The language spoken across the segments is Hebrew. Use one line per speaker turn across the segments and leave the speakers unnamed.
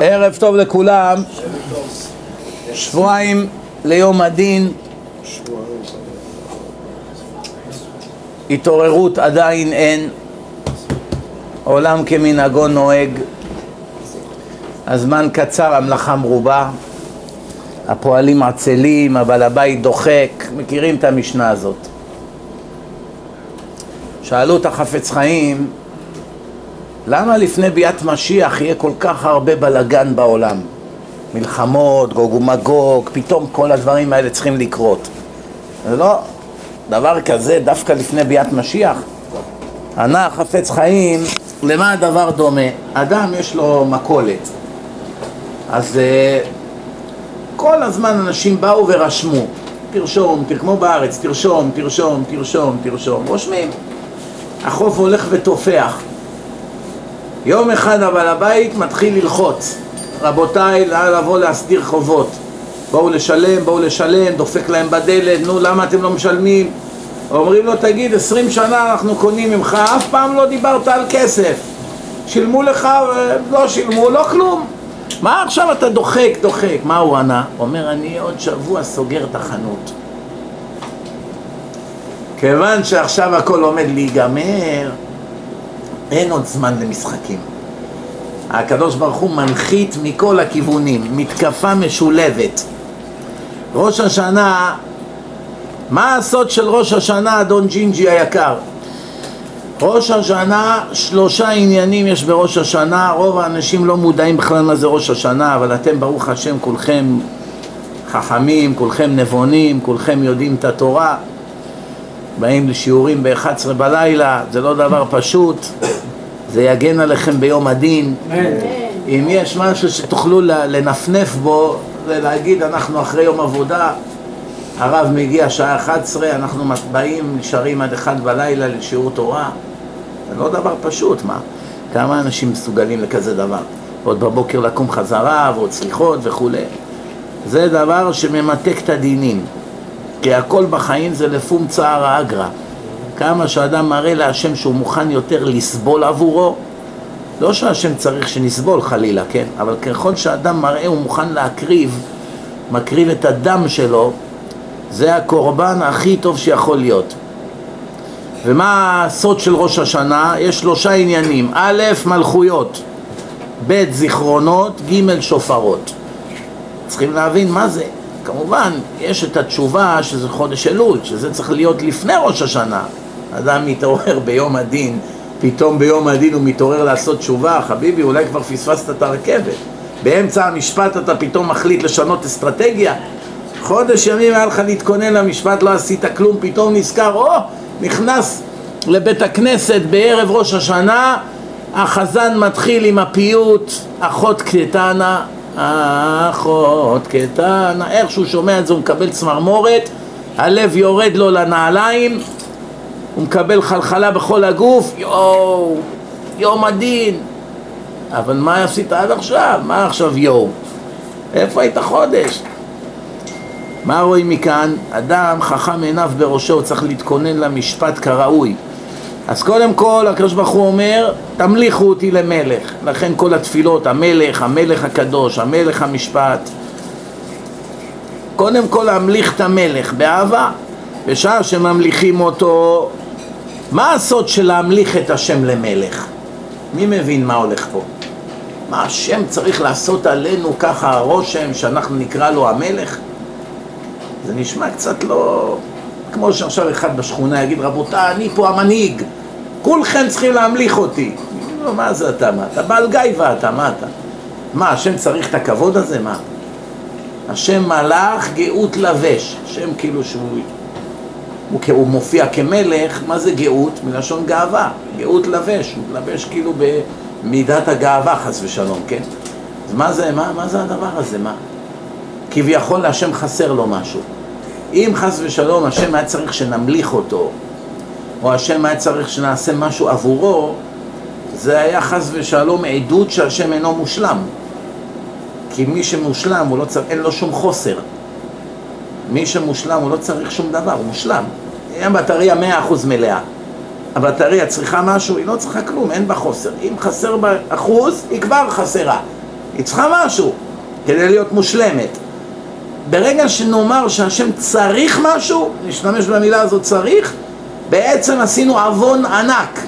ערב טוב לכולם, שבועיים ליום הדין, התעוררות עדיין אין, עולם כמנהגו נוהג, הזמן קצר, המלאכה מרובה, הפועלים עצלים, הבעל הבית דוחק, מכירים את המשנה הזאת. שאלו את החפץ חיים למה לפני ביאת משיח יהיה כל כך הרבה בלגן בעולם? מלחמות, גוג ומגוג, פתאום כל הדברים האלה צריכים לקרות. זה לא דבר כזה דווקא לפני ביאת משיח. ענה חפץ חיים, למה הדבר דומה? אדם יש לו מכולת, אז uh, כל הזמן אנשים באו ורשמו, תרשום, כמו בארץ, תרשום, תרשום, תרשום, תרשום, רושמים. החוף הולך ותופח. יום אחד הבעל הבית מתחיל ללחוץ רבותיי, לבוא להסדיר חובות בואו לשלם, בואו לשלם, דופק להם בדלת, נו למה אתם לא משלמים? אומרים לו תגיד עשרים שנה אנחנו קונים ממך, אף פעם לא דיברת על כסף שילמו לך, לא שילמו, לא כלום מה עכשיו אתה דוחק, דוחק? מה הוא ענה? אומר אני עוד שבוע סוגר את החנות כיוון שעכשיו הכל עומד להיגמר אין עוד זמן למשחקים. הקדוש ברוך הוא מנחית מכל הכיוונים, מתקפה משולבת. ראש השנה, מה הסוד של ראש השנה, אדון ג'ינג'י היקר? ראש השנה, שלושה עניינים יש בראש השנה, רוב האנשים לא מודעים בכלל מה זה ראש השנה, אבל אתם ברוך השם כולכם חכמים, כולכם נבונים, כולכם יודעים את התורה, באים לשיעורים ב-11 בלילה, זה לא דבר פשוט, זה יגן עליכם ביום הדין. אם יש משהו שתוכלו לנפנף בו, זה להגיד אנחנו אחרי יום עבודה, הרב מגיע שעה 11, אנחנו באים, נשארים עד 1 בלילה לשיעור תורה. זה לא דבר פשוט, מה? כמה אנשים מסוגלים לכזה דבר? ועוד בבוקר לקום חזרה, ועוד סליחות וכולי. זה דבר שממתק את הדינים. כי הכל בחיים זה לפום צער האגרא. כמה שאדם מראה להשם שהוא מוכן יותר לסבול עבורו, לא שהשם צריך שנסבול חלילה, כן? אבל ככל שאדם מראה הוא מוכן להקריב, מקריב את הדם שלו, זה הקורבן הכי טוב שיכול להיות. ומה הסוד של ראש השנה? יש שלושה עניינים. א', מלכויות, ב', זיכרונות, ג', שופרות. צריכים להבין מה זה. כמובן, יש את התשובה שזה חודש אלול, שזה צריך להיות לפני ראש השנה. אדם מתעורר ביום הדין, פתאום ביום הדין הוא מתעורר לעשות תשובה, חביבי, אולי כבר פספסת את הרכבת. באמצע המשפט אתה פתאום מחליט לשנות אסטרטגיה. חודש ימים היה לך להתכונן למשפט, לא עשית כלום, פתאום נזכר, או, נכנס לבית הכנסת בערב ראש השנה, החזן מתחיל עם הפיוט, אחות קטנה, אחות קטנה, איך שהוא שומע את זה הוא מקבל צמרמורת, הלב יורד לו לנעליים, הוא מקבל חלחלה בכל הגוף, יואו, יום הדין. אבל מה עשית עד עכשיו? מה עכשיו יואו? איפה היית חודש? מה רואים מכאן? אדם חכם עיניו בראשו, צריך להתכונן למשפט כראוי. אז קודם כל הקדוש ברוך הוא אומר תמליכו אותי למלך לכן כל התפילות המלך, המלך הקדוש, המלך המשפט קודם כל להמליך את המלך באהבה בשעה שממליכים אותו מה הסוד של להמליך את השם למלך? מי מבין מה הולך פה? מה השם צריך לעשות עלינו ככה הרושם שאנחנו נקרא לו המלך? זה נשמע קצת לא... כמו שעכשיו אחד בשכונה יגיד רבותיי אני פה המנהיג כולכם צריכים להמליך אותי לא, מה זה אתה? מה? אתה בעל גייבה אתה, מה אתה? מה, השם צריך את הכבוד הזה? מה? השם מלאך גאות לבש השם כאילו שהוא הוא, הוא מופיע כמלך, מה זה גאות? מלשון גאווה, גאות לבש, הוא לבש כאילו במידת הגאווה חס ושלום, כן? אז מה זה, מה, מה זה הדבר הזה, מה? כביכול להשם חסר לו משהו. אם חס ושלום השם היה צריך שנמליך אותו, או השם היה צריך שנעשה משהו עבורו, זה היה חס ושלום עדות שהשם אינו מושלם. כי מי שמושלם, לא צריך, אין לו שום חוסר. מי שמושלם, הוא לא צריך שום דבר, הוא מושלם. הבטריה מאה אחוז מלאה. הבטריה צריכה משהו, היא לא צריכה כלום, אין בה חוסר. אם חסר בה אחוז, היא כבר חסרה. היא צריכה משהו כדי להיות מושלמת. ברגע שנאמר שהשם צריך משהו, נשתמש במילה הזאת צריך, בעצם עשינו עוון ענק.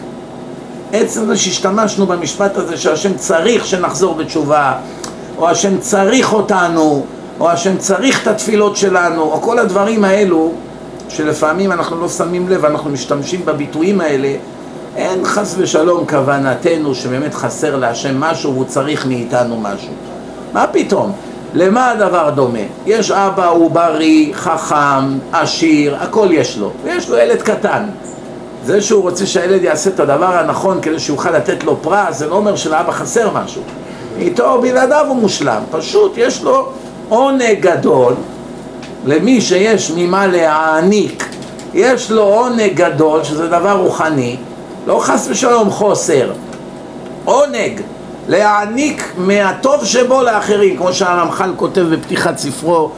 עצם זה שהשתמשנו במשפט הזה שהשם צריך שנחזור בתשובה, או השם צריך אותנו, או השם צריך את התפילות שלנו, או כל הדברים האלו, שלפעמים אנחנו לא שמים לב, אנחנו משתמשים בביטויים האלה, אין חס ושלום כוונתנו שבאמת חסר להשם משהו והוא צריך מאיתנו משהו. מה פתאום? למה הדבר דומה? יש אבא, הוא בריא, חכם, עשיר, הכל יש לו, ויש לו ילד קטן. זה שהוא רוצה שהילד יעשה את הדבר הנכון כדי שיוכל לתת לו פרס, זה לא אומר שלאבא חסר משהו. איתו או בלעדיו הוא מושלם, פשוט יש לו עונג גדול למי שיש ממה להעניק, יש לו עונג גדול, שזה דבר רוחני, לא חס ושלום חוסר, עונג להעניק מהטוב שבו לאחרים, כמו שהרמח"ל כותב בפתיחת ספרו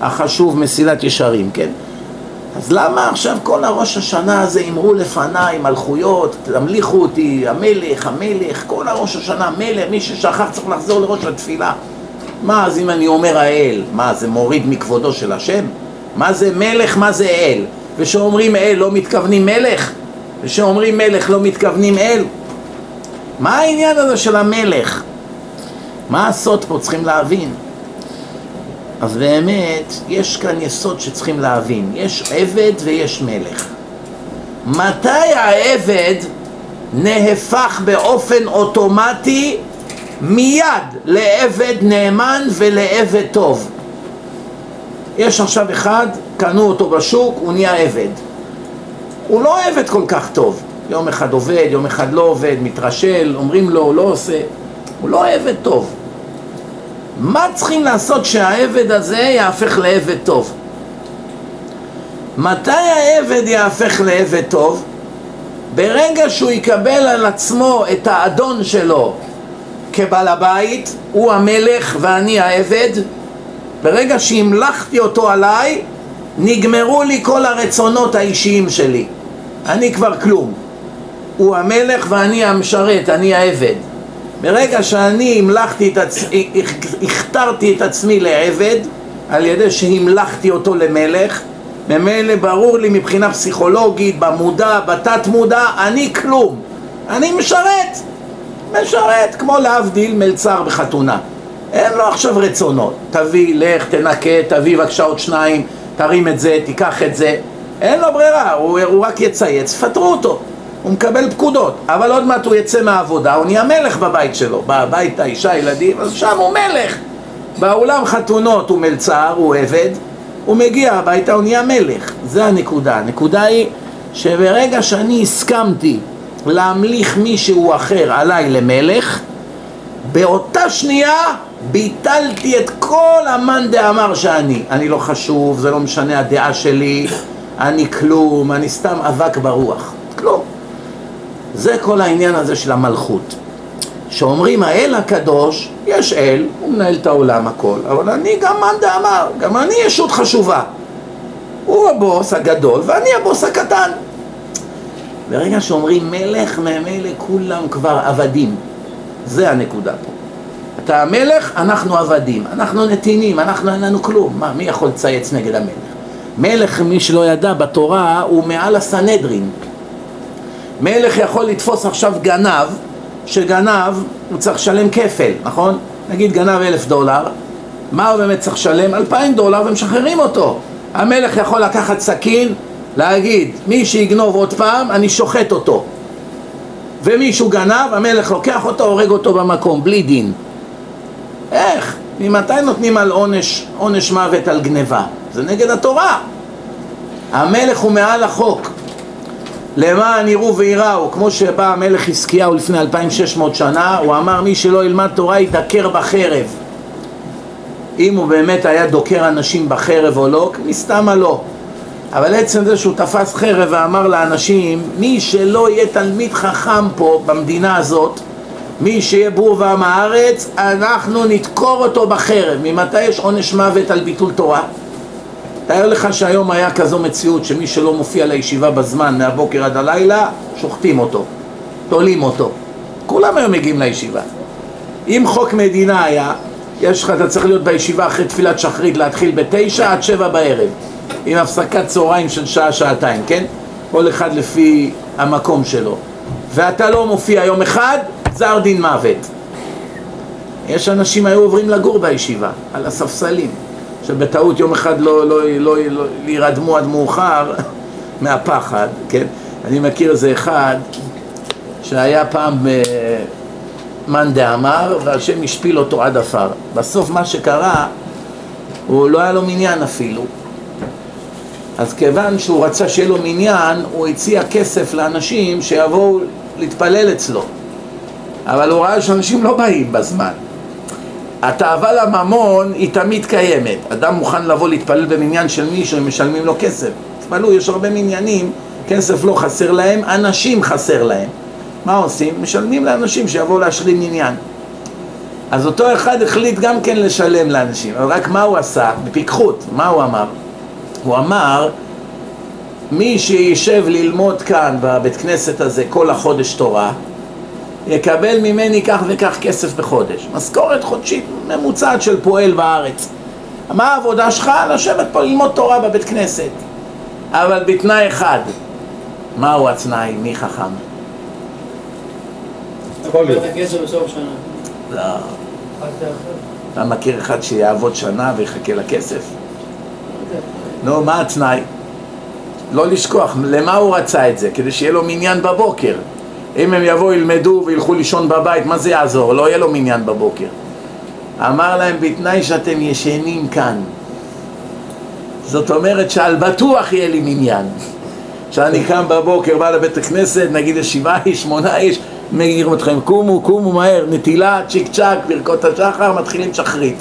החשוב מסילת ישרים, כן? אז למה עכשיו כל הראש השנה הזה אמרו לפניי מלכויות, תמליכו אותי, המלך, המלך, כל הראש השנה מלך, מי ששכח צריך לחזור לראש התפילה. מה, אז אם אני אומר האל, מה, זה מוריד מכבודו של השם? מה זה מלך, מה זה אל? ושאומרים אל לא מתכוונים מלך? ושאומרים מלך לא מתכוונים אל? מה העניין הזה של המלך? מה הסוד פה? צריכים להבין. אז באמת, יש כאן יסוד שצריכים להבין. יש עבד ויש מלך. מתי העבד נהפך באופן אוטומטי מיד לעבד נאמן ולעבד טוב? יש עכשיו אחד, קנו אותו בשוק, הוא נהיה עבד. הוא לא עבד כל כך טוב. יום אחד עובד, יום אחד לא עובד, מתרשל, אומרים לו, לא עושה. הוא לא עבד טוב. מה צריכים לעשות שהעבד הזה יהפך לעבד טוב? מתי העבד יהפך לעבד טוב? ברגע שהוא יקבל על עצמו את האדון שלו כבעל הבית, הוא המלך ואני העבד, ברגע שהמלכתי אותו עליי, נגמרו לי כל הרצונות האישיים שלי. אני כבר כלום. הוא המלך ואני המשרת, אני העבד. ברגע שאני המלכתי את עצמי, הכתרתי את עצמי לעבד על ידי שהמלכתי אותו למלך ממילא ברור לי מבחינה פסיכולוגית, במודע, בתת מודע, אני כלום אני משרת משרת, כמו להבדיל מלצר בחתונה. אין לו עכשיו רצונות. תביא, לך, תנקה, תביא בבקשה עוד שניים תרים את זה, תיקח את זה. אין לו ברירה, הוא, הוא רק יצייץ, פטרו אותו. הוא מקבל פקודות, אבל עוד מעט הוא יצא מהעבודה, הוא נהיה מלך בבית שלו, בבית האישה, ילדים, אז שם הוא מלך. באולם חתונות הוא מלצר, הוא עבד, הוא מגיע הביתה, הוא נהיה מלך. זה הנקודה. הנקודה היא שברגע שאני הסכמתי להמליך מישהו אחר עליי למלך, באותה שנייה ביטלתי את כל המאן דאמר שאני. אני לא חשוב, זה לא משנה הדעה שלי, אני כלום, אני סתם אבק ברוח. כלום. זה כל העניין הזה של המלכות. שאומרים האל הקדוש, יש אל, הוא מנהל את העולם הכל, אבל אני גם מאן דאמר, גם אני ישות חשובה. הוא הבוס הגדול ואני הבוס הקטן. ברגע שאומרים מלך, ממילא כולם כבר עבדים. זה הנקודה פה. אתה המלך, אנחנו עבדים, אנחנו נתינים, אנחנו אין לנו כלום. מה, מי יכול לצייץ נגד המלך? מלך, מי שלא ידע, בתורה הוא מעל הסנהדרין. מלך יכול לתפוס עכשיו גנב, שגנב הוא צריך לשלם כפל, נכון? נגיד גנב אלף דולר, מה הוא באמת צריך לשלם? אלפיים דולר ומשחררים אותו. המלך יכול לקחת סכין, להגיד, מי שיגנוב עוד פעם, אני שוחט אותו. ומישהו גנב, המלך לוקח אותו, הורג אותו במקום, בלי דין. איך? ממתי נותנים על עונש, עונש מוות על גניבה? זה נגד התורה. המלך הוא מעל החוק. למען יראו וייראו, כמו שבא המלך חזקיהו לפני 2600 שנה, הוא אמר מי שלא ילמד תורה ידקר בחרב. אם הוא באמת היה דוקר אנשים בחרב או לא, מסתמה לא. אבל עצם זה שהוא תפס חרב ואמר לאנשים, מי שלא יהיה תלמיד חכם פה במדינה הזאת, מי שיהיה בור ועם הארץ, אנחנו נדקור אותו בחרב. ממתי יש עונש מוות על ביטול תורה? תאר לך שהיום היה כזו מציאות שמי שלא מופיע לישיבה בזמן מהבוקר עד הלילה, שוחטים אותו, תולים אותו. כולם היום מגיעים לישיבה. אם חוק מדינה היה, יש לך, אתה צריך להיות בישיבה אחרי תפילת שחרית להתחיל בתשע עד שבע בערב עם הפסקת צהריים של שעה-שעתיים, כן? כל אחד לפי המקום שלו ואתה לא מופיע יום אחד, גזר דין מוות יש אנשים היו עוברים לגור בישיבה, על הספסלים שבטעות יום אחד לא, לא, לא, לא, ירדמו עד מאוחר מהפחד, כן? אני מכיר איזה אחד שהיה פעם מאן דאמר והשם השפיל אותו עד עפר. בסוף מה שקרה, הוא לא היה לו מניין אפילו. אז כיוון שהוא רצה שיהיה לו מניין, הוא הציע כסף לאנשים שיבואו להתפלל אצלו. אבל הוא ראה שאנשים לא באים בזמן. התאווה לממון היא תמיד קיימת. אדם מוכן לבוא להתפלל במניין של מישהו אם משלמים לו כסף. תפעלו, יש הרבה מניינים, כסף לא חסר להם, אנשים חסר להם. מה עושים? משלמים לאנשים שיבואו להשלים עניין. אז אותו אחד החליט גם כן לשלם לאנשים, אבל רק מה הוא עשה? בפיקחות, מה הוא אמר? הוא אמר, מי שישב ללמוד כאן בבית כנסת הזה כל החודש תורה, יקבל ממני כך וכך כסף בחודש. משכורת חודשית ממוצעת של פועל בארץ. מה העבודה שלך? לשבת פה ללמוד תורה בבית כנסת. אבל בתנאי אחד. מהו התנאי? מי חכם?
לא.
אתה מכיר אחד שיעבוד שנה ויחכה לכסף? נו, מה התנאי? לא לשכוח, למה הוא רצה את זה? כדי שיהיה לו מניין בבוקר. אם הם יבואו, ילמדו וילכו לישון בבית, מה זה יעזור? לא יהיה לו מניין בבוקר. אמר להם, בתנאי שאתם ישנים כאן. זאת אומרת שעל בטוח יהיה לי מניין. כשאני קם בבוקר, בא לבית הכנסת, נגיד יש שבעה איש, שמונה איש, מעיר אתכם, קומו, קומו מהר, נטילה, צ'יק צ'אק, ברכות השחר, מתחילים שחרית.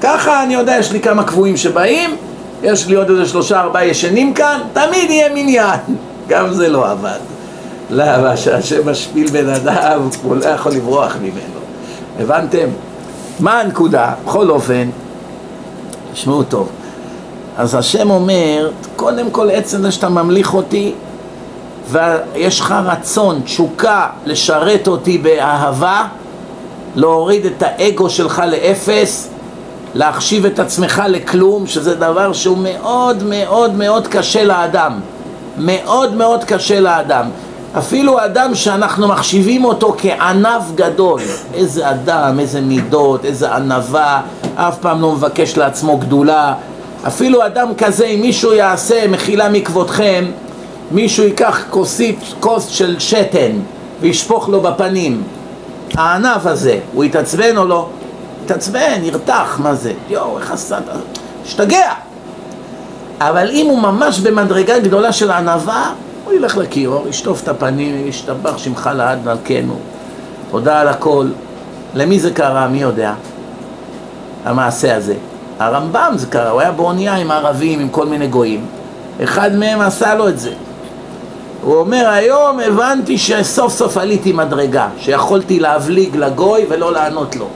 ככה אני יודע, יש לי כמה קבועים שבאים, יש לי עוד איזה שלושה ארבעה ישנים כאן, תמיד יהיה מניין. גם זה לא עבד. למה? שהשם משפיל בן אדם, הוא לא יכול לברוח ממנו. הבנתם? מה הנקודה? בכל אופן, תשמעו טוב. אז השם אומר, קודם כל עצם זה שאתה ממליך אותי, ויש לך רצון, תשוקה, לשרת אותי באהבה, להוריד את האגו שלך לאפס, להחשיב את עצמך לכלום, שזה דבר שהוא מאוד מאוד מאוד קשה לאדם. מאוד מאוד קשה לאדם. אפילו אדם שאנחנו מחשיבים אותו כענב גדול, איזה אדם, איזה מידות, איזה ענווה, אף פעם לא מבקש לעצמו גדולה. אפילו אדם כזה, אם מישהו יעשה מחילה מכבודכם, מישהו ייקח כוסית, כוס של שתן וישפוך לו בפנים הענף הזה, הוא יתעצבן או לא? יתעצבן, ירתח, מה זה? יואו, איך עשת? השתגע! אבל אם הוא ממש במדרגה גדולה של ענווה, הוא ילך לכיור, ישטוף את הפנים, ישתבח שמך לעד מלכנו, תודה על הכל. למי זה קרה? מי יודע? המעשה הזה. הרמב"ם זה קרה, הוא היה באונייה עם ערבים, עם כל מיני גויים. אחד מהם עשה לו את זה. הוא אומר, היום הבנתי שסוף סוף עליתי מדרגה, שיכולתי להבליג לגוי ולא לענות לו.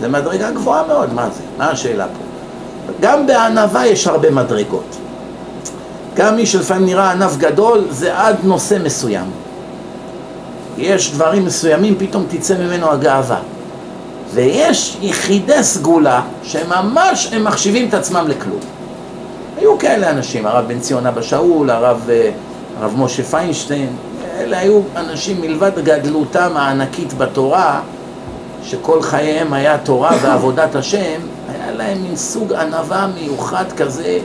זה מדרגה גבוהה מאוד, מה זה? מה השאלה פה? גם בענווה יש הרבה מדרגות. גם מי שלפעמים נראה ענף גדול, זה עד נושא מסוים. יש דברים מסוימים, פתאום תצא ממנו הגאווה. ויש יחידי סגולה שממש הם מחשיבים את עצמם לכלום. היו כאלה אנשים, הרב בן ציון אבא שאול, הרב אה, הרב משה פיינשטיין, אלה היו אנשים מלבד גדלותם הענקית בתורה, שכל חייהם היה תורה ועבודת השם, היה להם מין סוג ענווה מיוחד כזה,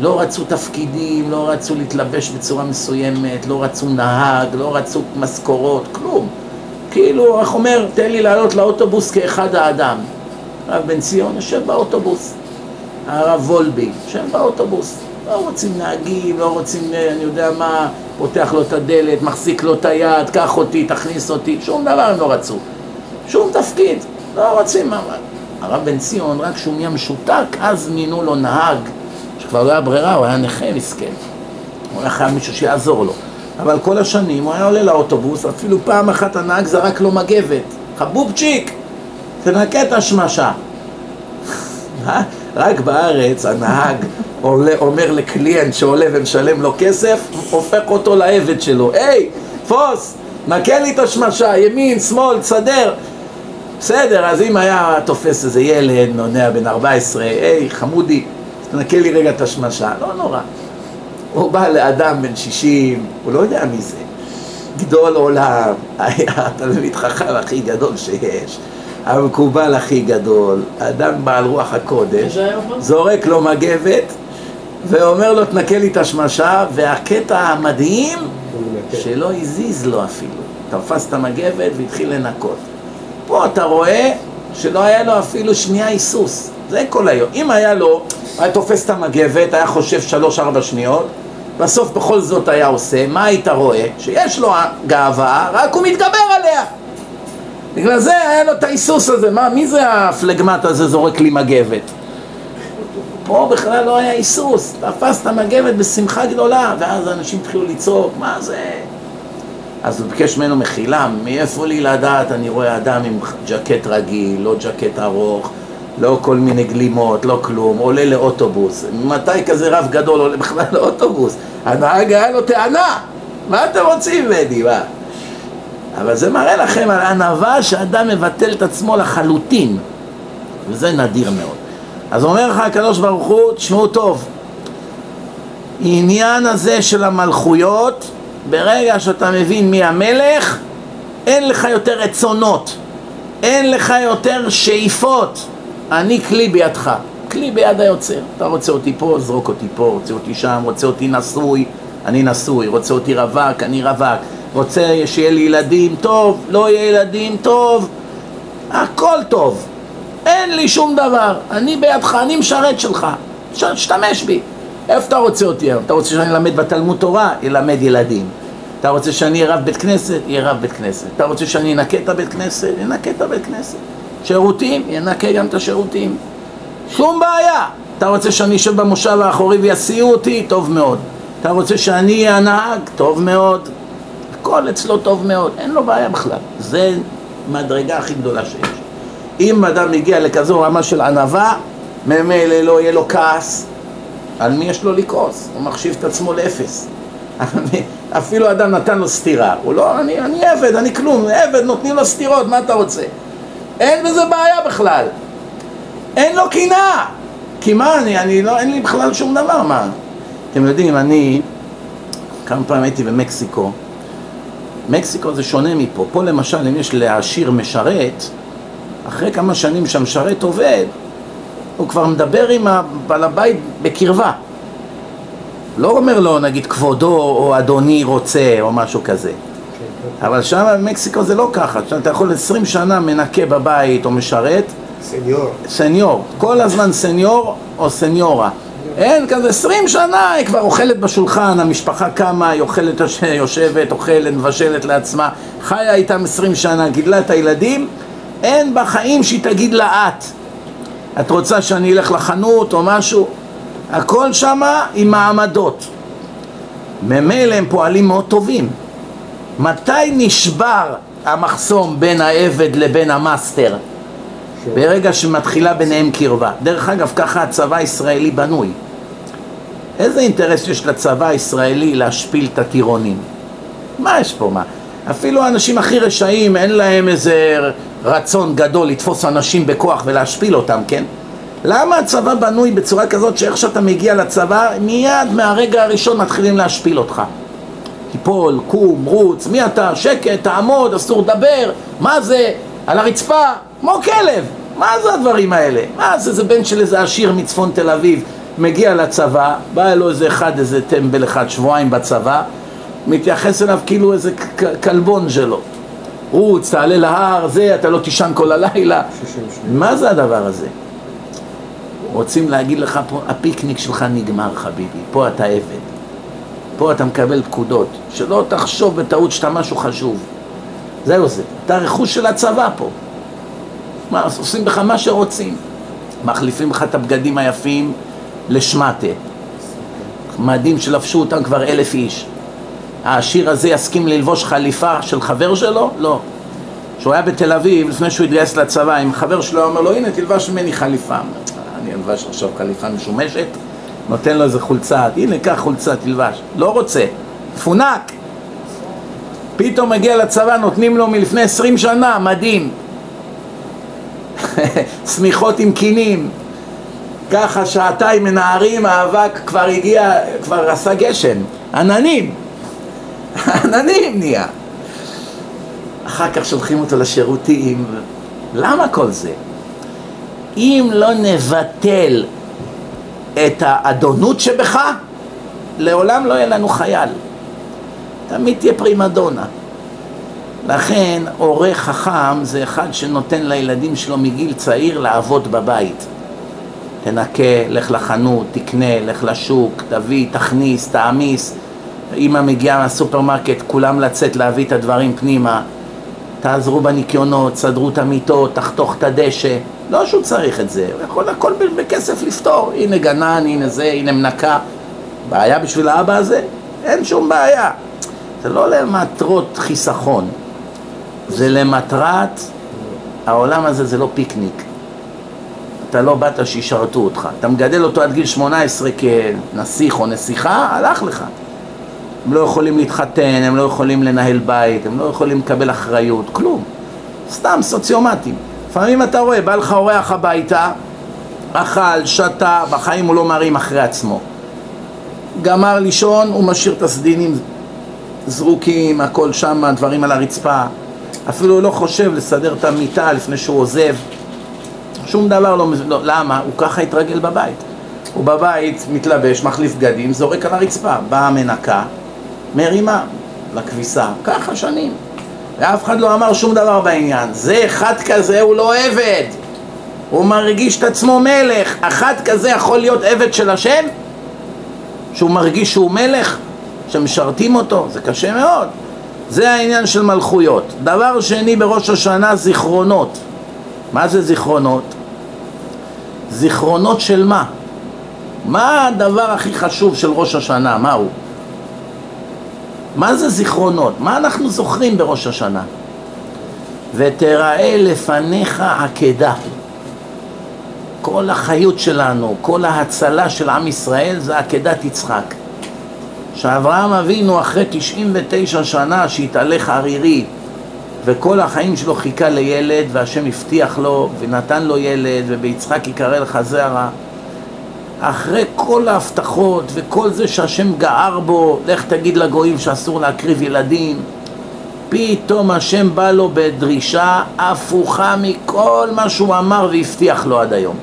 לא רצו תפקידים, לא רצו להתלבש בצורה מסוימת, לא רצו נהג, לא רצו משכורות, כלום. כאילו, איך אומר, תן לי לעלות לאוטובוס כאחד האדם. הרב בן ציון יושב באוטובוס, הרב וולבי יושב באוטובוס. לא רוצים נהגים, לא רוצים, אה, אני יודע מה, פותח לו את הדלת, מחזיק לו את היד, קח אותי, תכניס אותי, שום דבר הם לא רצו. שום תפקיד, לא רוצים. הרב בן ציון, רק כשהוא נהיה משותק, אז מינו לו נהג, שכבר לא היה ברירה, הוא היה נכה מסכן. הוא היה חייב מישהו שיעזור לו. אבל כל השנים הוא היה עולה לאוטובוס, אפילו פעם אחת הנהג זרק לו מגבת. חבובצ'יק, תנקה את השמשה. רק בארץ הנהג אומר לקליינט שעולה ומשלם לו כסף, הופך אותו לעבד שלו. היי, פוס, נקה לי את השמשה, ימין, שמאל, תסדר. בסדר, אז אם היה תופס איזה ילד, נונע בן 14, היי, חמודי, תנקה לי רגע את השמשה, לא נורא. הוא בא לאדם בן 60, הוא לא יודע מי זה. גדול עולם, היה התלמיד חכם הכי גדול שיש, המקובל הכי גדול, אדם בעל רוח הקודש, זורק לו מגבת ואומר לו תנקה לי את השמשה, והקטע המדהים שלא הזיז לו אפילו, תפס את המגבת והתחיל לנקות. אתה רואה שלא היה לו אפילו שנייה היסוס, זה כל היום. אם היה לו, היה תופס את המגבת, היה חושב שלוש-ארבע שניות, בסוף בכל זאת היה עושה, מה היית רואה? שיש לו גאווה, רק הוא מתגבר עליה. בגלל זה היה לו את ההיסוס הזה, מה, מי זה הפלגמט הזה זורק לי מגבת? פה בכלל לא היה היסוס, תפס את המגבת בשמחה גדולה, ואז אנשים התחילו לצעוק, מה זה? אז הוא ביקש ממנו מחילה, מאיפה לי לדעת, אני רואה אדם עם ג'קט רגיל, לא ג'קט ארוך, לא כל מיני גלימות, לא כלום, עולה לאוטובוס. מתי כזה רב גדול עולה בכלל לאוטובוס? הנהג היה לו טענה, מה אתם רוצים ממני, מה? אבל זה מראה לכם על ענווה שאדם מבטל את עצמו לחלוטין, וזה נדיר מאוד. אז אומר לך הקדוש ברוך הוא, תשמעו טוב, עניין הזה של המלכויות, ברגע שאתה מבין מי המלך, אין לך יותר רצונות, אין לך יותר שאיפות. אני כלי בידך, כלי ביד היוצר. אתה רוצה אותי פה, זרוק אותי פה, רוצה אותי שם, רוצה אותי נשוי, אני נשוי, רוצה אותי רווק, אני רווק, רוצה שיהיה לי ילדים, טוב, לא יהיה ילדים, טוב, הכל טוב. אין לי שום דבר, אני בידך, אני משרת שלך, תשתמש בי. איפה אתה רוצה אותי היום? אתה רוצה שאני אלמד בתלמוד תורה? ילמד ילדים. אתה רוצה שאני אהיה רב בית כנסת? יהיה רב בית כנסת. אתה רוצה שאני אנקה את הבית כנסת? ינקה את הבית כנסת. שירותים? ינקה גם את השירותים. שום בעיה. אתה רוצה שאני אשב במושב האחורי ויסיעו אותי? טוב מאוד. אתה רוצה שאני אהיה הנהג? טוב מאוד. הכל אצלו טוב מאוד, אין לו בעיה בכלל. זה מדרגה הכי גדולה שיש. אם אדם מגיע לכזו רמה של ענווה, ממילא לא יהיה לו כעס, על מי יש לו לכעוס? הוא מחשיב את עצמו לאפס. אפילו אדם נתן לו סטירה, הוא לא, אני, אני עבד, אני כלום, עבד, נותנים לו סטירות, מה אתה רוצה? אין בזה בעיה בכלל. אין לו קנאה. כי מה, אני, אני לא, אין לי בכלל שום דבר, מה? אתם יודעים, אני כמה פעמים הייתי במקסיקו. מקסיקו זה שונה מפה. פה למשל, אם יש לעשיר משרת, אחרי כמה שנים שהמשרת עובד, הוא כבר מדבר עם הבעל הבית בקרבה. לא אומר לו, נגיד, כבודו או אדוני רוצה או משהו כזה. אבל שם במקסיקו זה לא ככה, שם אתה יכול עשרים שנה מנקה בבית או משרת.
סניור.
סניור. כל הזמן סניור או סניורה. אין כזה עשרים שנה, היא כבר אוכלת בשולחן, המשפחה קמה, היא אוכלת, יושבת, אוכלת, מבשלת לעצמה, חיה איתם עשרים שנה, גידלה את הילדים, אין בחיים שהיא תגיד לה את. את רוצה שאני אלך לחנות או משהו? הכל שמה עם מעמדות. ממילא הם פועלים מאוד טובים. מתי נשבר המחסום בין העבד לבין המאסטר? ברגע שמתחילה ביניהם קרבה. דרך אגב, ככה הצבא הישראלי בנוי. איזה אינטרס יש לצבא הישראלי להשפיל את הטירונים? מה יש פה, מה? אפילו האנשים הכי רשעים, אין להם איזה רצון גדול לתפוס אנשים בכוח ולהשפיל אותם, כן? למה הצבא בנוי בצורה כזאת שאיך שאתה מגיע לצבא, מיד מהרגע הראשון מתחילים להשפיל אותך? תיפול, קום, רוץ, מי אתה? שקט, תעמוד, אסור לדבר, מה זה? על הרצפה, כמו כלב. מה זה הדברים האלה? מה זה, זה בן של איזה עשיר מצפון תל אביב, מגיע לצבא, בא אלו איזה אחד, איזה טמבל אחד, שבועיים בצבא, מתייחס אליו כאילו איזה כלבון שלו. רוץ, תעלה להר, זה, אתה לא תישן כל הלילה. מה זה הדבר הזה? רוצים להגיד לך פה, הפיקניק שלך נגמר חביבי, פה אתה עבד. פה אתה מקבל פקודות. שלא תחשוב בטעות שאתה משהו חשוב. זהו זה. אתה רכוש של הצבא פה. מה, עושים בך מה שרוצים. מחליפים לך את הבגדים היפים לשמטה. מדים שלבשו אותם כבר אלף איש. העשיר הזה יסכים ללבוש חליפה של חבר שלו? לא. כשהוא היה בתל אביב, לפני שהוא התגייס לצבא, אם חבר שלו אומר לו, הנה תלבש ממני חליפה. אני אלבש עכשיו חליפה משומשת, נותן לו איזה חולצה, הנה קח חולצה, תלבש. לא רוצה, מפונק. פתאום מגיע לצבא, נותנים לו מלפני עשרים שנה, מדהים. שמיכות עם קינים. ככה שעתיים מנערים, האבק כבר הגיע, כבר עשה גשם. עננים. עננים נהיה. אחר כך שולחים אותו לשירותים. למה כל זה? אם לא נבטל את האדונות שבך, לעולם לא יהיה לנו חייל. תמיד תהיה פרימדונה. לכן הורה חכם זה אחד שנותן לילדים שלו מגיל צעיר לעבוד בבית. תנקה, לך לחנות, תקנה, לך לשוק, תביא, תכניס, תעמיס. אמא מגיעה מהסופרמרקט, כולם לצאת להביא את הדברים פנימה. תעזרו בניקיונות, סדרו את המיטות, תחתוך את הדשא. לא שהוא צריך את זה, הוא יכול הכל בכסף לפתור. הנה גנן, הנה זה, הנה מנקה. בעיה בשביל האבא הזה? אין שום בעיה. זה לא למטרות חיסכון, זה למטרת, העולם הזה זה לא פיקניק. אתה לא באת שישרתו אותך. אתה מגדל אותו עד גיל 18 כנסיך או נסיכה, הלך לך. הם לא יכולים להתחתן, הם לא יכולים לנהל בית, הם לא יכולים לקבל אחריות, כלום. סתם סוציומטים. לפעמים אתה רואה, בא לך אורח הביתה, אכל, שתה, בחיים הוא לא מרים אחרי עצמו. גמר לישון, הוא משאיר את הסדינים זרוקים, הכל שם, דברים על הרצפה. אפילו לא חושב לסדר את המיטה לפני שהוא עוזב. שום דבר לא... לא למה? הוא ככה התרגל בבית. הוא בבית מתלבש, מחליף בגדים, זורק על הרצפה. באה המנקה, מרימה לכביסה. ככה שנים. ואף אחד לא אמר שום דבר בעניין. זה אחד כזה הוא לא עבד. הוא מרגיש את עצמו מלך. אחד כזה יכול להיות עבד של השם? שהוא מרגיש שהוא מלך? שמשרתים אותו? זה קשה מאוד. זה העניין של מלכויות. דבר שני בראש השנה, זיכרונות. מה זה זיכרונות? זיכרונות של מה? מה הדבר הכי חשוב של ראש השנה? מה הוא? מה זה זיכרונות? מה אנחנו זוכרים בראש השנה? ותראה לפניך עקדה. כל החיות שלנו, כל ההצלה של עם ישראל זה עקדת יצחק. שאברהם אבינו אחרי 99 שנה שהתהלך ערירי וכל החיים שלו חיכה לילד והשם הבטיח לו ונתן לו ילד וביצחק יקרא לך זרע אחרי כל ההבטחות וכל זה שהשם גער בו, לך תגיד לגויים שאסור להקריב ילדים פתאום השם בא לו בדרישה הפוכה מכל מה שהוא אמר והבטיח לו עד היום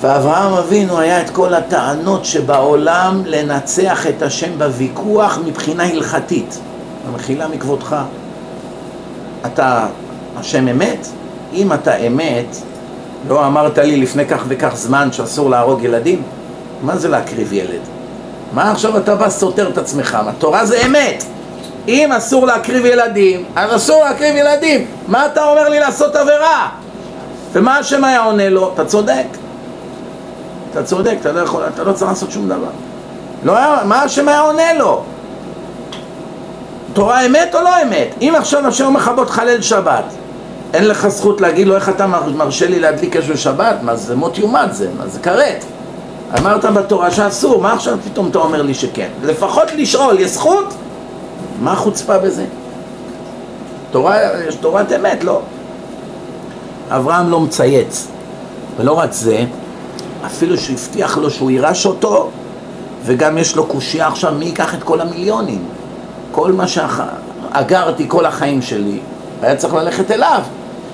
ואברהם אבינו היה את כל הטענות שבעולם לנצח את השם בוויכוח מבחינה הלכתית. המחילה מכבודך. אתה השם אמת? אם אתה אמת, לא אמרת לי לפני כך וכך זמן שאסור להרוג ילדים? מה זה להקריב ילד? מה עכשיו אתה בא סותר את עצמך? התורה זה אמת. אם אסור להקריב ילדים, אז אסור להקריב ילדים. מה אתה אומר לי לעשות עבירה? ומה השם היה עונה לו? אתה צודק. אתה צודק, אתה לא יכול, אתה לא צריך לעשות שום דבר. לא היה, מה השם היה עונה לו? תורה אמת או לא אמת? אם עכשיו השם אומר לך בוא תחלל שבת, אין לך זכות להגיד לו איך אתה מרשה לי להדליק אש בשבת? מה זה מות יומת זה? מה זה כרת? אמרת בתורה שאסור, מה עכשיו פתאום אתה אומר לי שכן? לפחות לשאול, יש זכות? מה החוצפה בזה? תורה, יש תורת אמת, לא. אברהם לא מצייץ, ולא רק זה, אפילו שהבטיח לו שהוא יירש אותו, וגם יש לו קושייה עכשיו מי ייקח את כל המיליונים. כל מה שאגרתי כל החיים שלי, היה צריך ללכת אליו.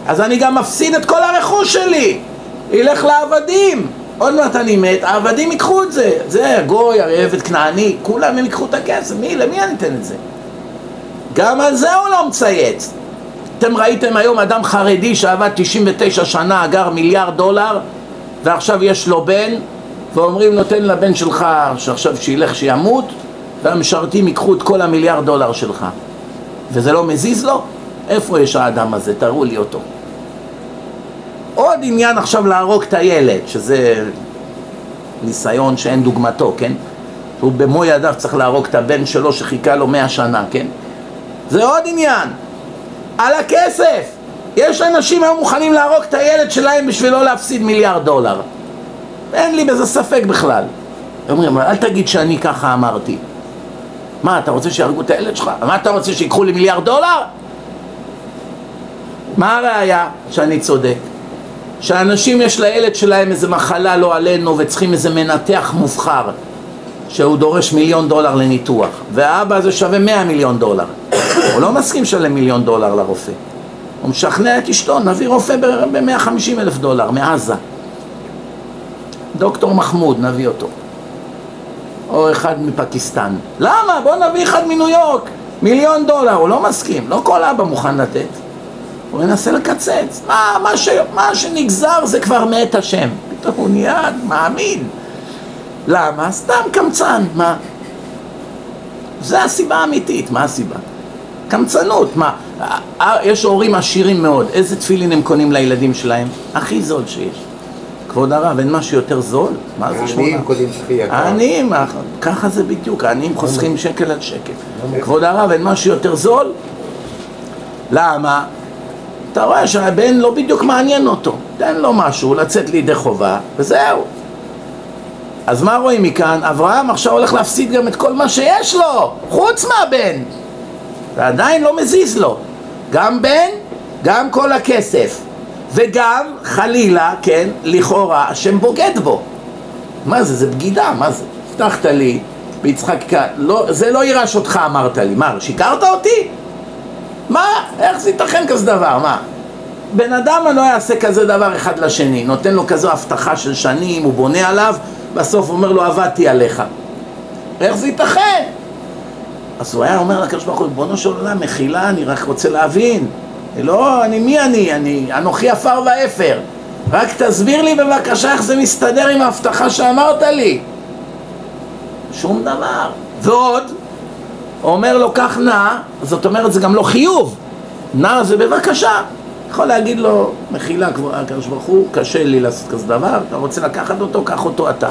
אז אני גם מפסיד את כל הרכוש שלי. ילך לעבדים. עוד מעט אני מת, העבדים ייקחו את זה. זה גוי, הרי עבד כנעני, כולם הם ייקחו את הכסף. מי, למי אני אתן את זה? גם על זה הוא לא מצייץ. אתם ראיתם היום אדם חרדי שעבד 99 שנה, אגר מיליארד דולר, ועכשיו יש לו בן, ואומרים לו תן לבן שלך שעכשיו שילך שימות, והמשרתים ייקחו את כל המיליארד דולר שלך. וזה לא מזיז לו? איפה יש האדם הזה? תראו לי אותו. עוד עניין עכשיו להרוג את הילד, שזה ניסיון שאין דוגמתו, כן? הוא במו ידיו צריך להרוג את הבן שלו שחיכה לו מאה שנה, כן? זה עוד עניין. על הכסף! יש אנשים היום מוכנים להרוג את הילד שלהם בשביל לא להפסיד מיליארד דולר. אין לי בזה ספק בכלל. אומרים, אל תגיד שאני ככה אמרתי. מה, אתה רוצה שיהרגו את הילד שלך? מה אתה רוצה, שיקחו לי מיליארד דולר? מה הראיה שאני צודק? שאנשים יש לילד שלהם איזה מחלה לא עלינו וצריכים איזה מנתח מובחר שהוא דורש מיליון דולר לניתוח והאבא הזה שווה מאה מיליון דולר. הוא לא מסכים לשלם מיליון דולר לרופא. הוא משכנע את אשתו, נביא רופא ב-150 אלף דולר מעזה. דוקטור מחמוד, נביא אותו. או אחד מפקיסטן. למה? בוא נביא אחד מניו יורק. מיליון דולר, הוא לא מסכים, לא כל אבא מוכן לתת הוא מנסה לקצץ, מה, מה, ש, מה שנגזר זה כבר מאת השם פתאום הוא נהיה מאמין למה? סתם קמצן, מה? זה הסיבה האמיתית, מה הסיבה? קמצנות, מה? יש הורים עשירים מאוד, איזה תפילין הם קונים לילדים שלהם? הכי זול שיש. כבוד הרב, אין משהו יותר זול? מה זה שמונה?
העניים קונים הכי יקר.
העניים, ככה זה בדיוק, העניים חוסכים שקל על שקל. כבוד הרב, אין משהו יותר זול? למה? אתה רואה שהבן לא בדיוק מעניין אותו, תן לו משהו, לצאת לידי חובה, וזהו. אז מה רואים מכאן? אברהם עכשיו הולך להפסיד גם את כל מה שיש לו, חוץ מהבן. ועדיין לא מזיז לו. גם בן, גם כל הכסף. וגם, חלילה, כן, לכאורה, השם בוגד בו. מה זה? זה בגידה, מה זה? הבטחת לי, ביצחק, לא, זה לא יירש אותך אמרת לי. מה, שיקרת אותי? מה? איך זה ייתכן כזה דבר? מה? בן אדם לא יעשה כזה דבר אחד לשני, נותן לו כזו הבטחה של שנים, הוא בונה עליו, בסוף אומר לו עבדתי עליך. איך זה ייתכן? אז הוא היה אומר לקדוש ברוך הוא, ריבונו של עולם, מחילה, אני רק רוצה להבין. לא, אני מי אני? אני אנוכי עפר ואפר. רק תסביר לי בבקשה איך זה מסתדר עם ההבטחה שאמרת לי. שום דבר. ועוד, אומר לו, כך נע, זאת אומרת, זה גם לא חיוב. נע זה בבקשה. יכול להגיד לו, מחילה, הקדוש ברוך הוא, קשה לי לעשות כזה דבר, אתה רוצה לקחת אותו, קח אותו אתה.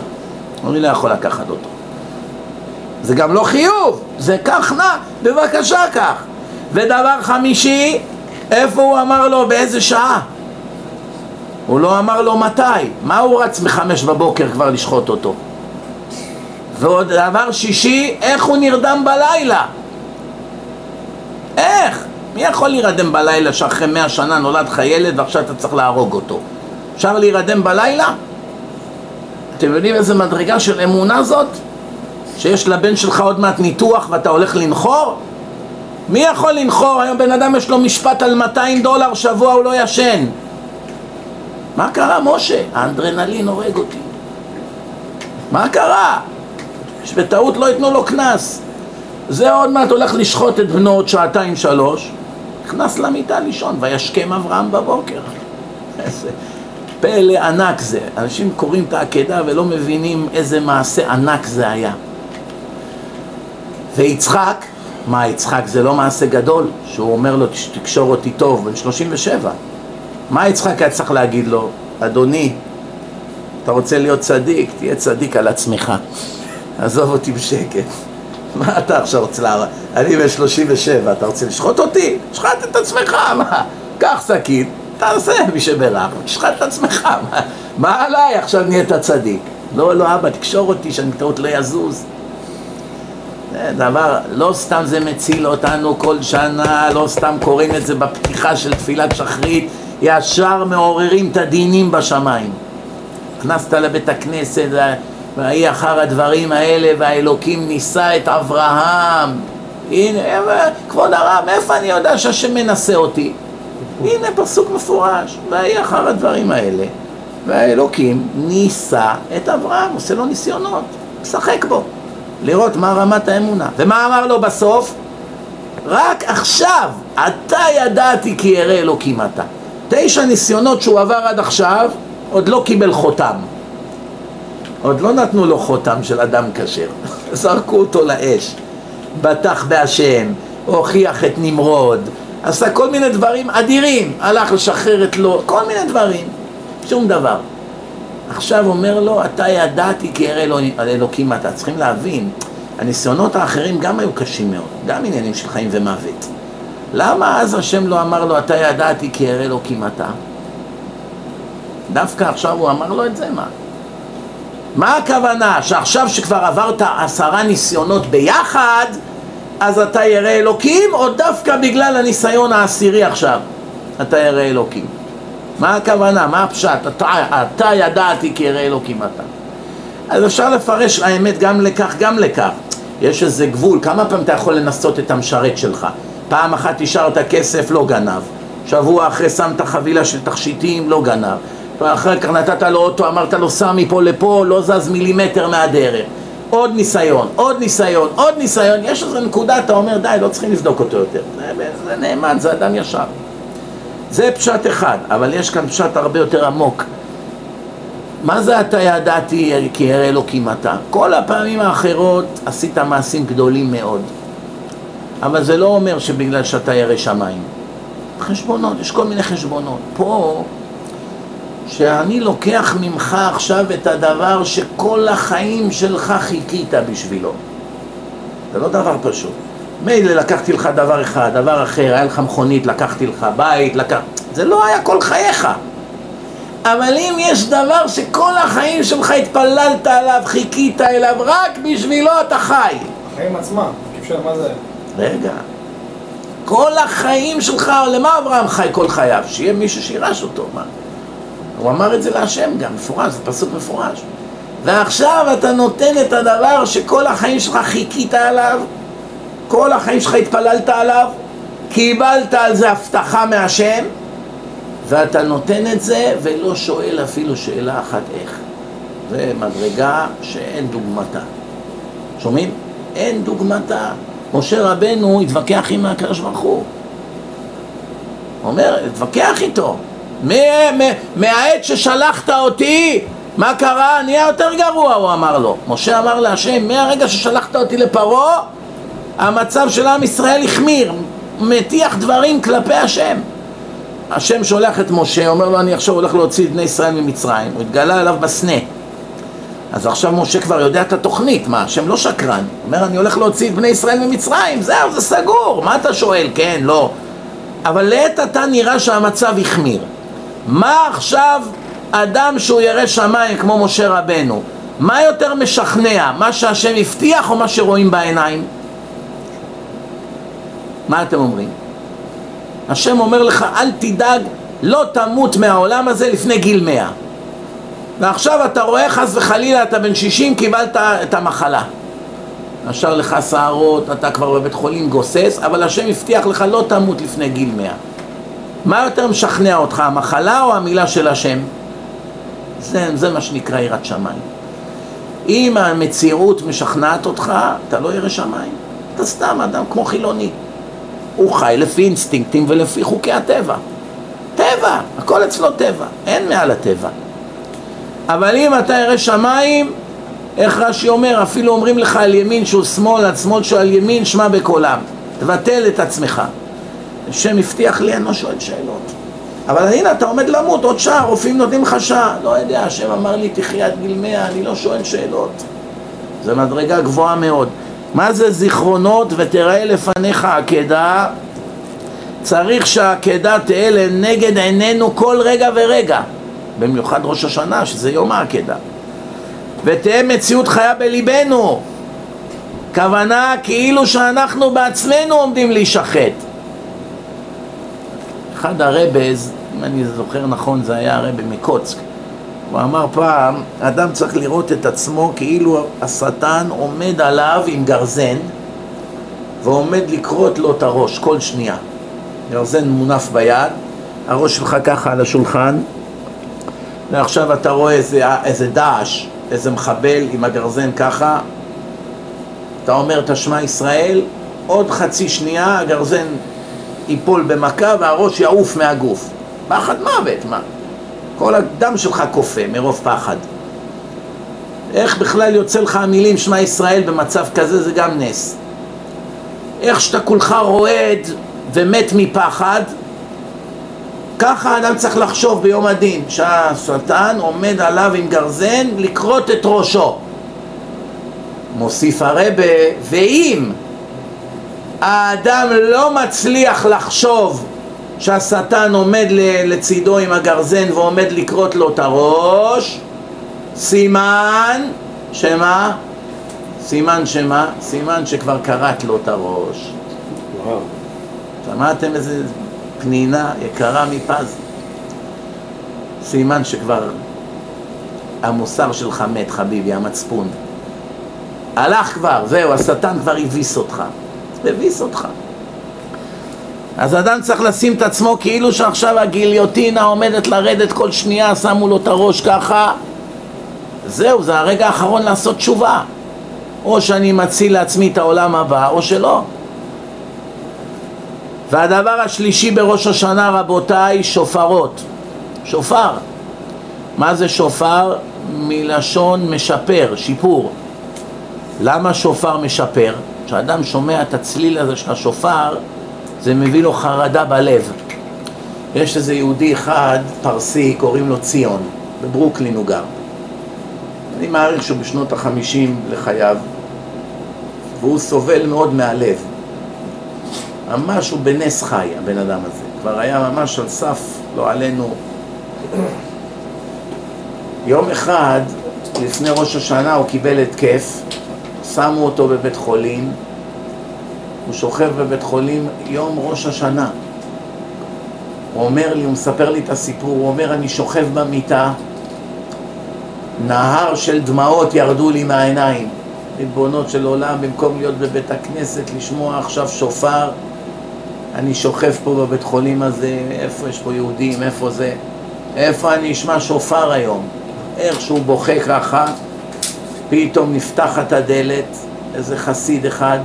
אני לא יכול לקחת אותו. זה גם לא חיוב, זה כך נע, בבקשה כך. ודבר חמישי, איפה הוא אמר לו, באיזה שעה? הוא לא אמר לו מתי, מה הוא רץ מחמש בבוקר כבר לשחוט אותו? ועוד דבר שישי, איך הוא נרדם בלילה? איך? מי יכול להירדם בלילה שאחרי מאה שנה נולד לך ילד ועכשיו אתה צריך להרוג אותו? אפשר להירדם בלילה? אתם יודעים איזה מדרגה של אמונה זאת? שיש לבן שלך עוד מעט ניתוח ואתה הולך לנחור? מי יכול לנחור? היום בן אדם יש לו משפט על 200 דולר שבוע הוא לא ישן מה קרה משה? האנדרנלין הורג אותי מה קרה? שבטעות לא ייתנו לו קנס. זה עוד מעט הולך לשחוט את בנו עוד שעתיים שלוש. נכנס למיטה לישון וישכם אברהם בבוקר. איזה פלא ענק זה. אנשים קוראים את העקדה ולא מבינים איזה מעשה ענק זה היה. ויצחק, מה יצחק זה לא מעשה גדול? שהוא אומר לו תקשור אותי טוב, בן 37 מה יצחק היה צריך להגיד לו? אדוני, אתה רוצה להיות צדיק? תהיה צדיק על עצמך עזוב אותי בשקט מה אתה עכשיו רוצה להראות? אני בן 37, אתה רוצה לשחוט אותי? שחט את עצמך, מה? קח שקית, תעשה מי שברך, תשחט את עצמך, מה, מה עליי עכשיו נהיית צדיק? לא, לא אבא, תקשור אותי שאני טעות לא יזוז זה דבר, לא סתם זה מציל אותנו כל שנה, לא סתם קוראים את זה בפתיחה של תפילת שחרית, ישר מעוררים את הדינים בשמיים. נכנסת לבית הכנסת, ויהי אחר הדברים האלה, והאלוקים נישא את אברהם. הנה, כבוד הרב, מאיפה אני יודע שהשם מנסה אותי? הנה פסוק מפורש, ויהי אחר הדברים האלה, והאלוקים נישא את אברהם, עושה לו ניסיונות, משחק בו, לראות מה רמת האמונה. ומה אמר לו בסוף? רק עכשיו, אתה ידעתי כי ירא אלוקים אתה. תשע ניסיונות שהוא עבר עד עכשיו, עוד לא קיבל חותם. עוד לא נתנו לו חותם של אדם כשר, זרקו אותו לאש, בטח בהשם, הוכיח את נמרוד, עשה כל מיני דברים אדירים, הלך לשחרר את לו, כל מיני דברים, שום דבר. עכשיו אומר לו, אתה ידעתי כי ירא אלוהים, אלוקים אתה. צריכים להבין, הניסיונות האחרים גם היו קשים מאוד, גם עניינים של חיים ומוות. למה אז השם לא אמר לו, אתה ידעתי כי ירא אלוקים אתה? דווקא עכשיו הוא אמר לו את זה, מה? מה הכוונה? שעכשיו שכבר עברת עשרה ניסיונות ביחד, אז אתה ירא אלוקים, או דווקא בגלל הניסיון העשירי עכשיו? אתה ירא אלוקים. מה הכוונה? מה הפשט? אתה, אתה ידעתי כי ירא אלוקים אתה. אז אפשר לפרש האמת גם לכך, גם לכך. יש איזה גבול, כמה פעמים אתה יכול לנסות את המשרת שלך? פעם אחת השארת כסף, לא גנב. שבוע אחרי שמת חבילה של תכשיטים, לא גנב. ואחר כך נתת לו אוטו, אמרת לו סע מפה לפה, לא זז מילימטר מהדרך. עוד ניסיון, עוד ניסיון, עוד ניסיון, יש איזו נקודה, אתה אומר די, לא צריכים לבדוק אותו יותר. זה, זה נאמן, זה אדם ישר. זה פשט אחד, אבל יש כאן פשט הרבה יותר עמוק. מה זה אתה ידעתי כי ירא אלוקים אתה? כל הפעמים האחרות עשית מעשים גדולים מאוד. אבל זה לא אומר שבגלל שאתה ירא שמיים. חשבונות, יש כל מיני חשבונות. פה, שאני לוקח ממך עכשיו את הדבר שכל החיים שלך חיכית בשבילו. זה לא דבר פשוט. מילא לקחתי לך דבר אחד, דבר אחר, היה לך מכונית, לקחתי לך בית, לקח... זה לא היה כל חייך. אבל אם יש דבר שכל החיים שלך התפללת עליו, חיכית אליו, רק בשבילו אתה חי.
החיים עצמם, אפשר, מה זה?
רגע. כל החיים שלך, למה אברהם חי כל חייו? שיהיה מישהו שירש אותו, מה? הוא אמר את זה להשם גם, מפורש, זה פסוק מפורש. ועכשיו אתה נותן את הדבר שכל החיים שלך חיכית עליו, כל החיים שלך התפללת עליו, קיבלת על זה הבטחה מהשם, ואתה נותן את זה ולא שואל אפילו שאלה אחת איך. זה מדרגה שאין דוגמתה. שומעים? אין דוגמתה. משה רבנו התווכח עם הקדוש ברוך הוא. הוא אומר, התווכח איתו. מהעת ששלחת אותי, מה קרה? נהיה יותר גרוע, הוא אמר לו. משה אמר להשם, מהרגע ששלחת אותי לפרעה, המצב של עם ישראל החמיר, מטיח דברים כלפי השם. השם שולח את משה, אומר לו אני עכשיו הולך להוציא את בני ישראל ממצרים, הוא התגלה אליו בסנה. אז עכשיו משה כבר יודע את התוכנית, מה, השם לא שקרן, הוא אומר אני הולך להוציא את בני ישראל ממצרים, זהו, זה סגור, מה אתה שואל, כן, לא. אבל לעת עתה נראה שהמצב החמיר. מה עכשיו אדם שהוא ירא שמיים כמו משה רבנו, מה יותר משכנע, מה שהשם הבטיח או מה שרואים בעיניים? מה אתם אומרים? השם אומר לך, אל תדאג, לא תמות מהעולם הזה לפני גיל מאה. ועכשיו אתה רואה חס וחלילה, אתה בן שישים, קיבלת את המחלה. נשר לך שערות, אתה כבר בבית חולים גוסס, אבל השם הבטיח לך לא תמות לפני גיל מאה. מה יותר משכנע אותך, המחלה או המילה של השם? זה, זה מה שנקרא יראת שמיים. אם המציאות משכנעת אותך, אתה לא ירא שמיים. אתה סתם אדם כמו חילוני. הוא חי לפי אינסטינקטים ולפי חוקי הטבע. טבע, הכל אצלו טבע, אין מעל הטבע. אבל אם אתה ירא שמיים, איך רש"י אומר, אפילו אומרים לך על ימין שהוא שמאל, על שמאל שהוא על ימין, שמע בקולם. תבטל את עצמך. השם הבטיח לי, אני לא שואל שאלות. אבל הנה, אתה עומד למות עוד שעה, רופאים נותנים לך שעה. לא יודע, השם אמר לי, תחי עד גיל מאה, אני לא שואל שאלות. זו מדרגה גבוהה מאוד. מה זה זיכרונות ותראה לפניך עקדה? צריך שהעקדה תהיה לנגד עינינו כל רגע ורגע, במיוחד ראש השנה, שזה יום העקדה. ותהיה מציאות חיה בליבנו. כוונה כאילו שאנחנו בעצמנו עומדים להישחט. אחד הרבז, אם אני זוכר נכון, זה היה הרבי מקוצק. הוא אמר פעם, אדם צריך לראות את עצמו כאילו השטן עומד עליו עם גרזן ועומד לקרות לו את הראש כל שנייה. גרזן מונף ביד, הראש שלך ככה על השולחן ועכשיו אתה רואה איזה, איזה דאעש, איזה מחבל עם הגרזן ככה אתה אומר את השמע ישראל, עוד חצי שנייה הגרזן ייפול במכה והראש יעוף מהגוף. פחד מוות, מה? כל הדם שלך קופא מרוב פחד. איך בכלל יוצא לך המילים שמע ישראל במצב כזה זה גם נס. איך שאתה כולך רועד ומת מפחד, ככה האדם צריך לחשוב ביום הדין, שהשטן עומד עליו עם גרזן לכרות את ראשו. מוסיף הרבה, ואם האדם לא מצליח לחשוב שהשטן עומד לצידו עם הגרזן ועומד לקרות לו את הראש, סימן שמה? סימן שמה? סימן שכבר קראת לו את הראש. שמעתם איזה פנינה יקרה מפז. סימן שכבר המוסר שלך מת, חביבי, המצפון. הלך כבר, זהו, השטן כבר הביס אותך. הביס אותך. אז אדם צריך לשים את עצמו כאילו שעכשיו הגיליוטינה עומדת לרדת כל שנייה, שמו לו את הראש ככה. זהו, זה הרגע האחרון לעשות תשובה. או שאני מציל לעצמי את העולם הבא, או שלא. והדבר השלישי בראש השנה, רבותיי, שופרות. שופר. מה זה שופר? מלשון משפר, שיפור. למה שופר משפר? כשאדם שומע את הצליל הזה של השופר, זה מביא לו חרדה בלב. יש איזה יהודי אחד, פרסי, קוראים לו ציון, בברוקלין הוא גר. אני מעריך שהוא בשנות החמישים לחייו, והוא סובל מאוד מהלב. ממש הוא בנס חי, הבן אדם הזה. כבר היה ממש על סף, לא עלינו. יום אחד, לפני ראש השנה, הוא קיבל התקף, שמו אותו בבית חולים, הוא שוכב בבית חולים יום ראש השנה. הוא אומר לי, הוא מספר לי את הסיפור, הוא אומר, אני שוכב במיטה, נהר של דמעות ירדו לי מהעיניים. ריבונות של עולם, במקום להיות בבית הכנסת, לשמוע עכשיו שופר, אני שוכב פה בבית חולים הזה, איפה יש פה יהודים, איפה זה, איפה אני אשמע שופר היום? איך שהוא בוכה ככה, פתאום נפתחת הדלת, איזה חסיד אחד,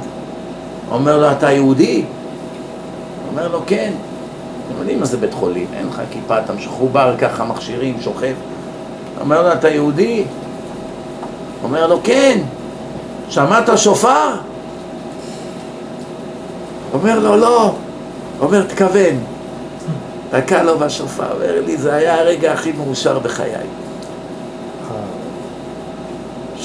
אומר לו, אתה יהודי? אומר לו, כן. אתם יודעים מה זה בית חולים, אין לך כיפה, אתה מחובר ככה, מכשירים, שוכב. אומר לו, אתה יהודי? אומר לו, כן. שמעת שופר? אומר לו, לא. אומר, תכוון. תקע לו בשופר, אומר לי, זה היה הרגע הכי מאושר בחיי.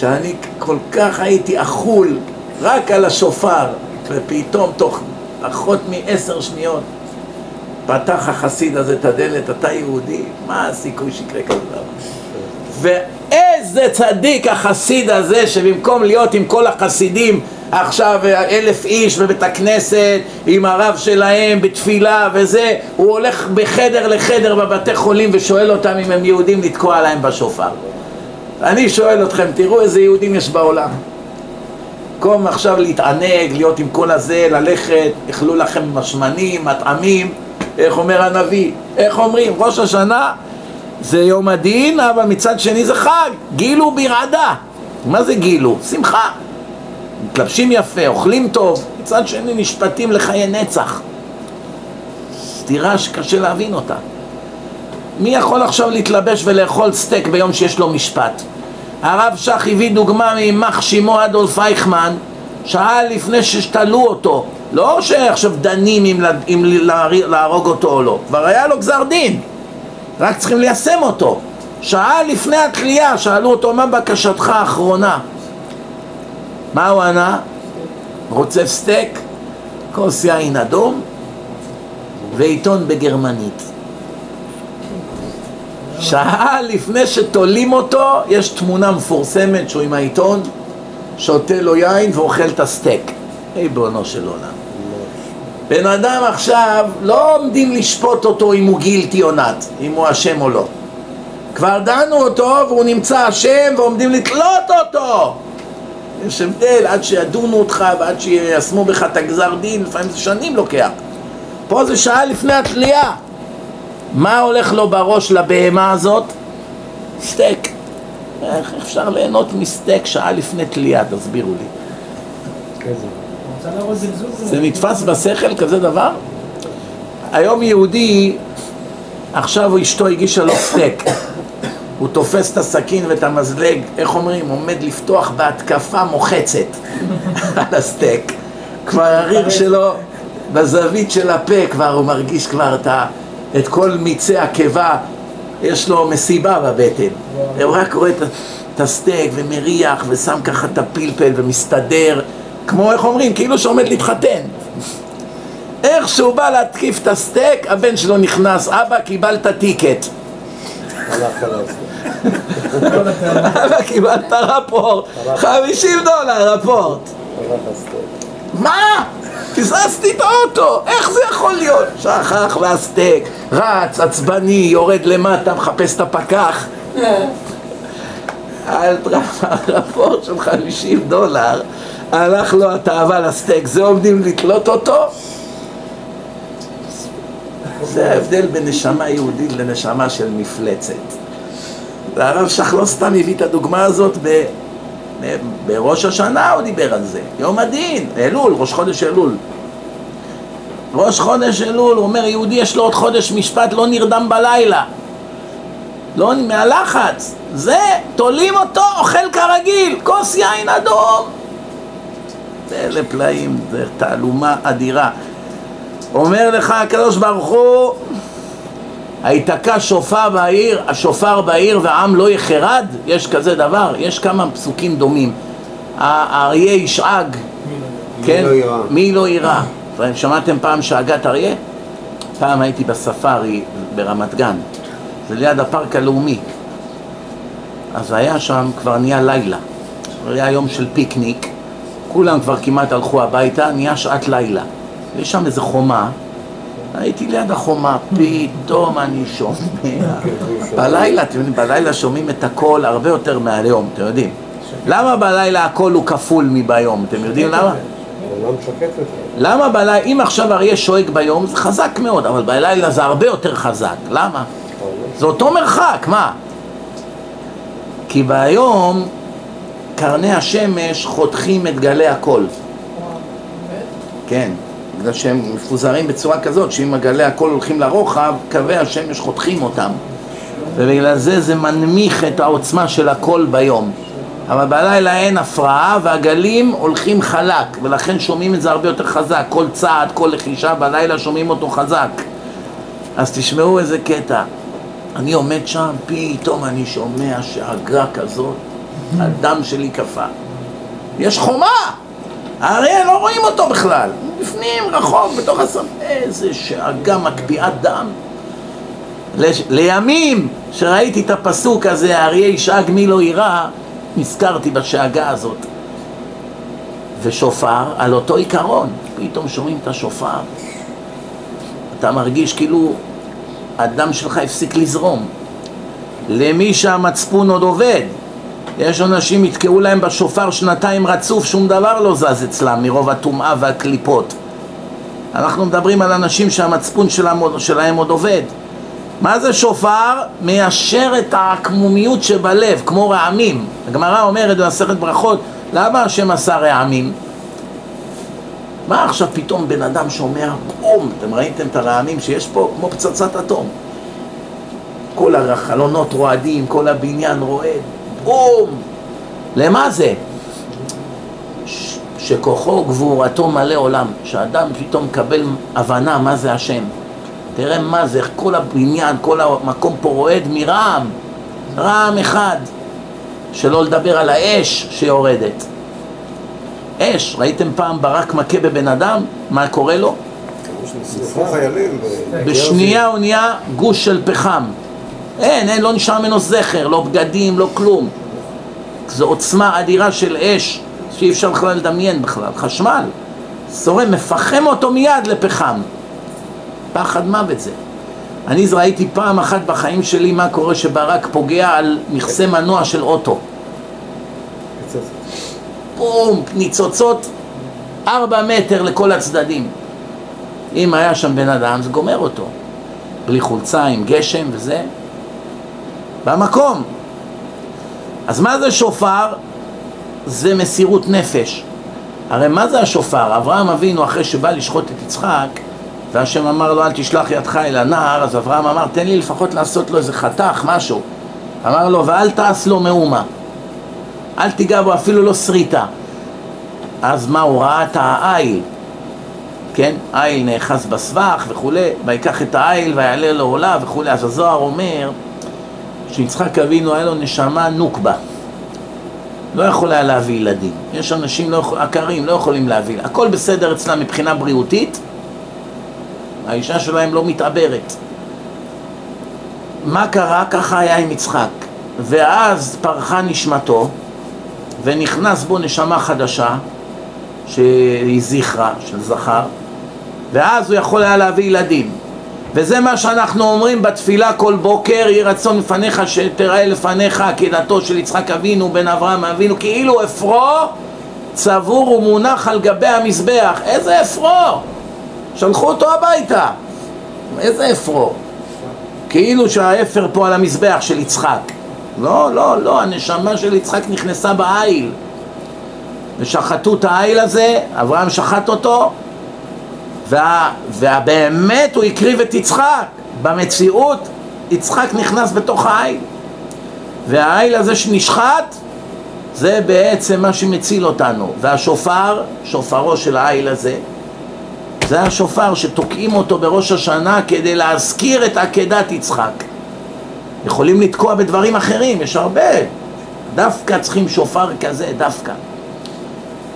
שאני כל כך הייתי אכול רק על השופר, ופתאום תוך פחות מעשר שניות פתח החסיד הזה את הדלת, אתה יהודי, מה הסיכוי שיקרה כזה דבר? ואיזה צדיק החסיד הזה שבמקום להיות עם כל החסידים עכשיו אלף איש בבית הכנסת עם הרב שלהם בתפילה וזה, הוא הולך בחדר לחדר בבתי חולים ושואל אותם אם הם יהודים לתקוע להם בשופר. אני שואל אתכם, תראו איזה יהודים יש בעולם. במקום עכשיו להתענג, להיות עם כל הזה, ללכת, אכלו לכם משמנים, מטעמים, איך אומר הנביא? איך אומרים? ראש השנה זה יום הדין, אבל מצד שני זה חג, גילו ברעדה. מה זה גילו? שמחה. מתלבשים יפה, אוכלים טוב, מצד שני נשפטים לחיי נצח. סתירה שקשה להבין אותה. מי יכול עכשיו להתלבש ולאכול סטייק ביום שיש לו משפט? הרב שך הביא דוגמה ממח שימו אדולף אייכמן שעה לפני שתלו אותו לא שעכשיו דנים אם, אם להרוג אותו או לא כבר היה לו גזר דין. רק צריכים ליישם אותו. שעה לפני התלייה שאלו אותו מה בקשתך האחרונה? מה הוא ענה? רוצה סטייק, כוס יין אדום? ועיתון בגרמנית שעה לפני שתולים אותו, יש תמונה מפורסמת שהוא עם העיתון, שותה לו יין ואוכל את הסטייק. ריבונו של עולם. בן אדם עכשיו, לא עומדים לשפוט אותו אם הוא גילטי או נאט, אם הוא אשם או לא. כבר דנו אותו והוא נמצא אשם ועומדים לתלות אותו. יש הבדל עד שידונו אותך ועד שיישמו בך את הגזר דין, לפעמים זה שנים לוקח. פה זה שעה לפני התלייה. מה הולך לו בראש לבהמה הזאת? סטייק. איך אפשר ליהנות מסטייק שעה לפני תלייה? תסבירו לי. זה נתפס בשכל כזה דבר? היום יהודי, עכשיו אשתו הגישה לו סטייק. הוא תופס את הסכין ואת המזלג, איך אומרים? עומד לפתוח בהתקפה מוחצת על הסטייק. כבר הריר שלו בזווית של הפה כבר הוא מרגיש כבר את ה... את כל מיצי הקיבה, יש לו מסיבה בבטן. הוא רק רואה את הסטייק ומריח ושם ככה את הפלפל ומסתדר, כמו איך אומרים, כאילו שעומד להתחתן. איך שהוא בא להתקיף את הסטייק, הבן שלו נכנס, אבא קיבלת ticket. אבא קיבלת report, 50 דולר report. מה? פספסתי את האוטו, איך זה יכול להיות? שכח והסטייק, רץ, עצבני, יורד למטה, מחפש את הפקח. על רפורט של 50 דולר, הלך לו התאווה לסטייק, זה עומדים לתלות אותו? זה ההבדל בין נשמה יהודית לנשמה של מפלצת. והרב שך סתם הביא את הדוגמה הזאת ב... בראש השנה הוא דיבר על זה, יום הדין, אלול, ראש חודש אלול. ראש חודש אלול, הוא אומר, יהודי יש לו עוד חודש משפט, לא נרדם בלילה. לא, מהלחץ. זה, תולים אותו, אוכל כרגיל, כוס יין אדום. אלה פלאים, זה תעלומה אדירה. אומר לך הקדוש ברוך הוא, היתקע שופר בעיר, השופר בעיר והעם לא יחרד? יש כזה דבר? יש כמה פסוקים דומים. האריה ישאג, כן? מי לא יירא? שמעתם פעם שאגת אריה? פעם הייתי בספארי ברמת גן, זה ליד הפארק הלאומי. אז היה שם, כבר נהיה לילה, היה יום של פיקניק, כולם כבר כמעט הלכו הביתה, נהיה שעת לילה. יש שם איזה חומה, הייתי ליד החומה, פתאום אני שומע. בלילה, אתם יודעים, בלילה שומעים את הקול הרבה יותר מהיום, אתם יודעים. למה בלילה הקול הוא כפול מביום? אתם יודעים למה? למה בלילה, אם עכשיו אריה שואג ביום זה חזק מאוד, אבל בלילה זה הרבה יותר חזק. למה? זה אותו מרחק, מה? כי ביום קרני השמש חותכים את גלי הקול. כן. בגלל שהם מפוזרים בצורה כזאת שאם הגלי הכל הולכים לרוחב, קווי השמש חותכים אותם. ובגלל זה זה מנמיך את העוצמה של הקול ביום. אבל בלילה אין הפרעה והגלים הולכים חלק ולכן שומעים את זה הרבה יותר חזק. כל צעד, כל לחישה בלילה שומעים אותו חזק. אז תשמעו איזה קטע. אני עומד שם, פתאום אני שומע שאגה כזאת, הדם שלי קפא. יש חומה! הרי לא רואים אותו בכלל בפנים, רחוק, בתוך הסם... איזה שאגה מקפיאת דם. לש... לימים, שראיתי את הפסוק הזה, אריה ישאג מי לא יירא, נזכרתי בשאגה הזאת. ושופר, על אותו עיקרון, פתאום שומעים את השופר. אתה מרגיש כאילו הדם שלך הפסיק לזרום. למי שהמצפון עוד עובד, יש אנשים יתקעו להם בשופר שנתיים רצוף, שום דבר לא זז אצלם מרוב הטומאה והקליפות. אנחנו מדברים על אנשים שהמצפון שלהם, שלהם עוד עובד. מה זה שופר? מיישר את העקמומיות שבלב, כמו רעמים. הגמרא אומרת במסכת ברכות, למה השם עשה רעמים? מה עכשיו פתאום בן אדם שומע בום, אתם ראיתם את הרעמים שיש פה? כמו פצצת אטום. כל החלונות רועדים, כל הבניין רועד, בום! למה זה? שכוחו וגבורתו מלא עולם, שאדם פתאום מקבל הבנה מה זה השם. תראה מה זה, כל הבניין, כל המקום פה רועד מרעם, רעם אחד, שלא לדבר על האש שיורדת. אש, ראיתם פעם ברק מכה בבן אדם? מה קורה לו? בשנייה הוא נהיה גוש של פחם. אין, אין, לא נשאר ממנו זכר, לא בגדים, לא כלום. זו עוצמה אדירה של אש שאי אפשר בכלל לדמיין בכלל. חשמל, שורם, מפחם אותו מיד לפחם. פחד מוות זה. אני ראיתי פעם אחת בחיים שלי מה קורה שברק פוגע על מכסה מנוע של אוטו. בום, ניצוצות ארבע מטר לכל הצדדים. אם היה שם בן אדם זה גומר אותו. בלי חולצה, עם גשם וזה, במקום. אז מה זה שופר? זה מסירות נפש. הרי מה זה השופר? אברהם אבינו אחרי שבא לשחוט את יצחק והשם אמר לו אל תשלח ידך אל הנער אז אברהם אמר תן לי לפחות לעשות לו איזה חתך, משהו אמר לו ואל תעש לו מאומה אל תיגע בו אפילו לא שריטה אז מה הוא ראה את העיל כן? עיל נאחז בסבך וכולי ויקח את העיל ויעלה לו עולה וכולי אז הזוהר אומר שיצחק אבינו היה לו נשמה נוקבה לא יכול היה להביא ילדים. יש אנשים לא עקרים, לא יכולים להביא. הכל בסדר אצלם מבחינה בריאותית, האישה שלהם לא מתעברת. מה קרה? ככה היה עם יצחק. ואז פרחה נשמתו, ונכנס בו נשמה חדשה, שהיא זכרה של זכר, ואז הוא יכול היה להביא ילדים. וזה מה שאנחנו אומרים בתפילה כל בוקר, יהי רצון לפניך שתראה לפניך עקדתו של יצחק אבינו בן אברהם אבינו, כאילו אפרו צבור ומונח על גבי המזבח. איזה אפרו? שלחו אותו הביתה. איזה אפרו? כאילו שהאפר פה על המזבח של יצחק. לא, לא, לא, הנשמה של יצחק נכנסה בעיל. ושחטו את העיל הזה, אברהם שחט אותו, וה, ובאמת הוא הקריב את יצחק. במציאות יצחק נכנס בתוך העיל. והעיל הזה שנשחט, זה בעצם מה שמציל אותנו. והשופר, שופרו של העיל הזה, זה השופר שתוקעים אותו בראש השנה כדי להזכיר את עקדת יצחק. יכולים לתקוע בדברים אחרים, יש הרבה. דווקא צריכים שופר כזה, דווקא.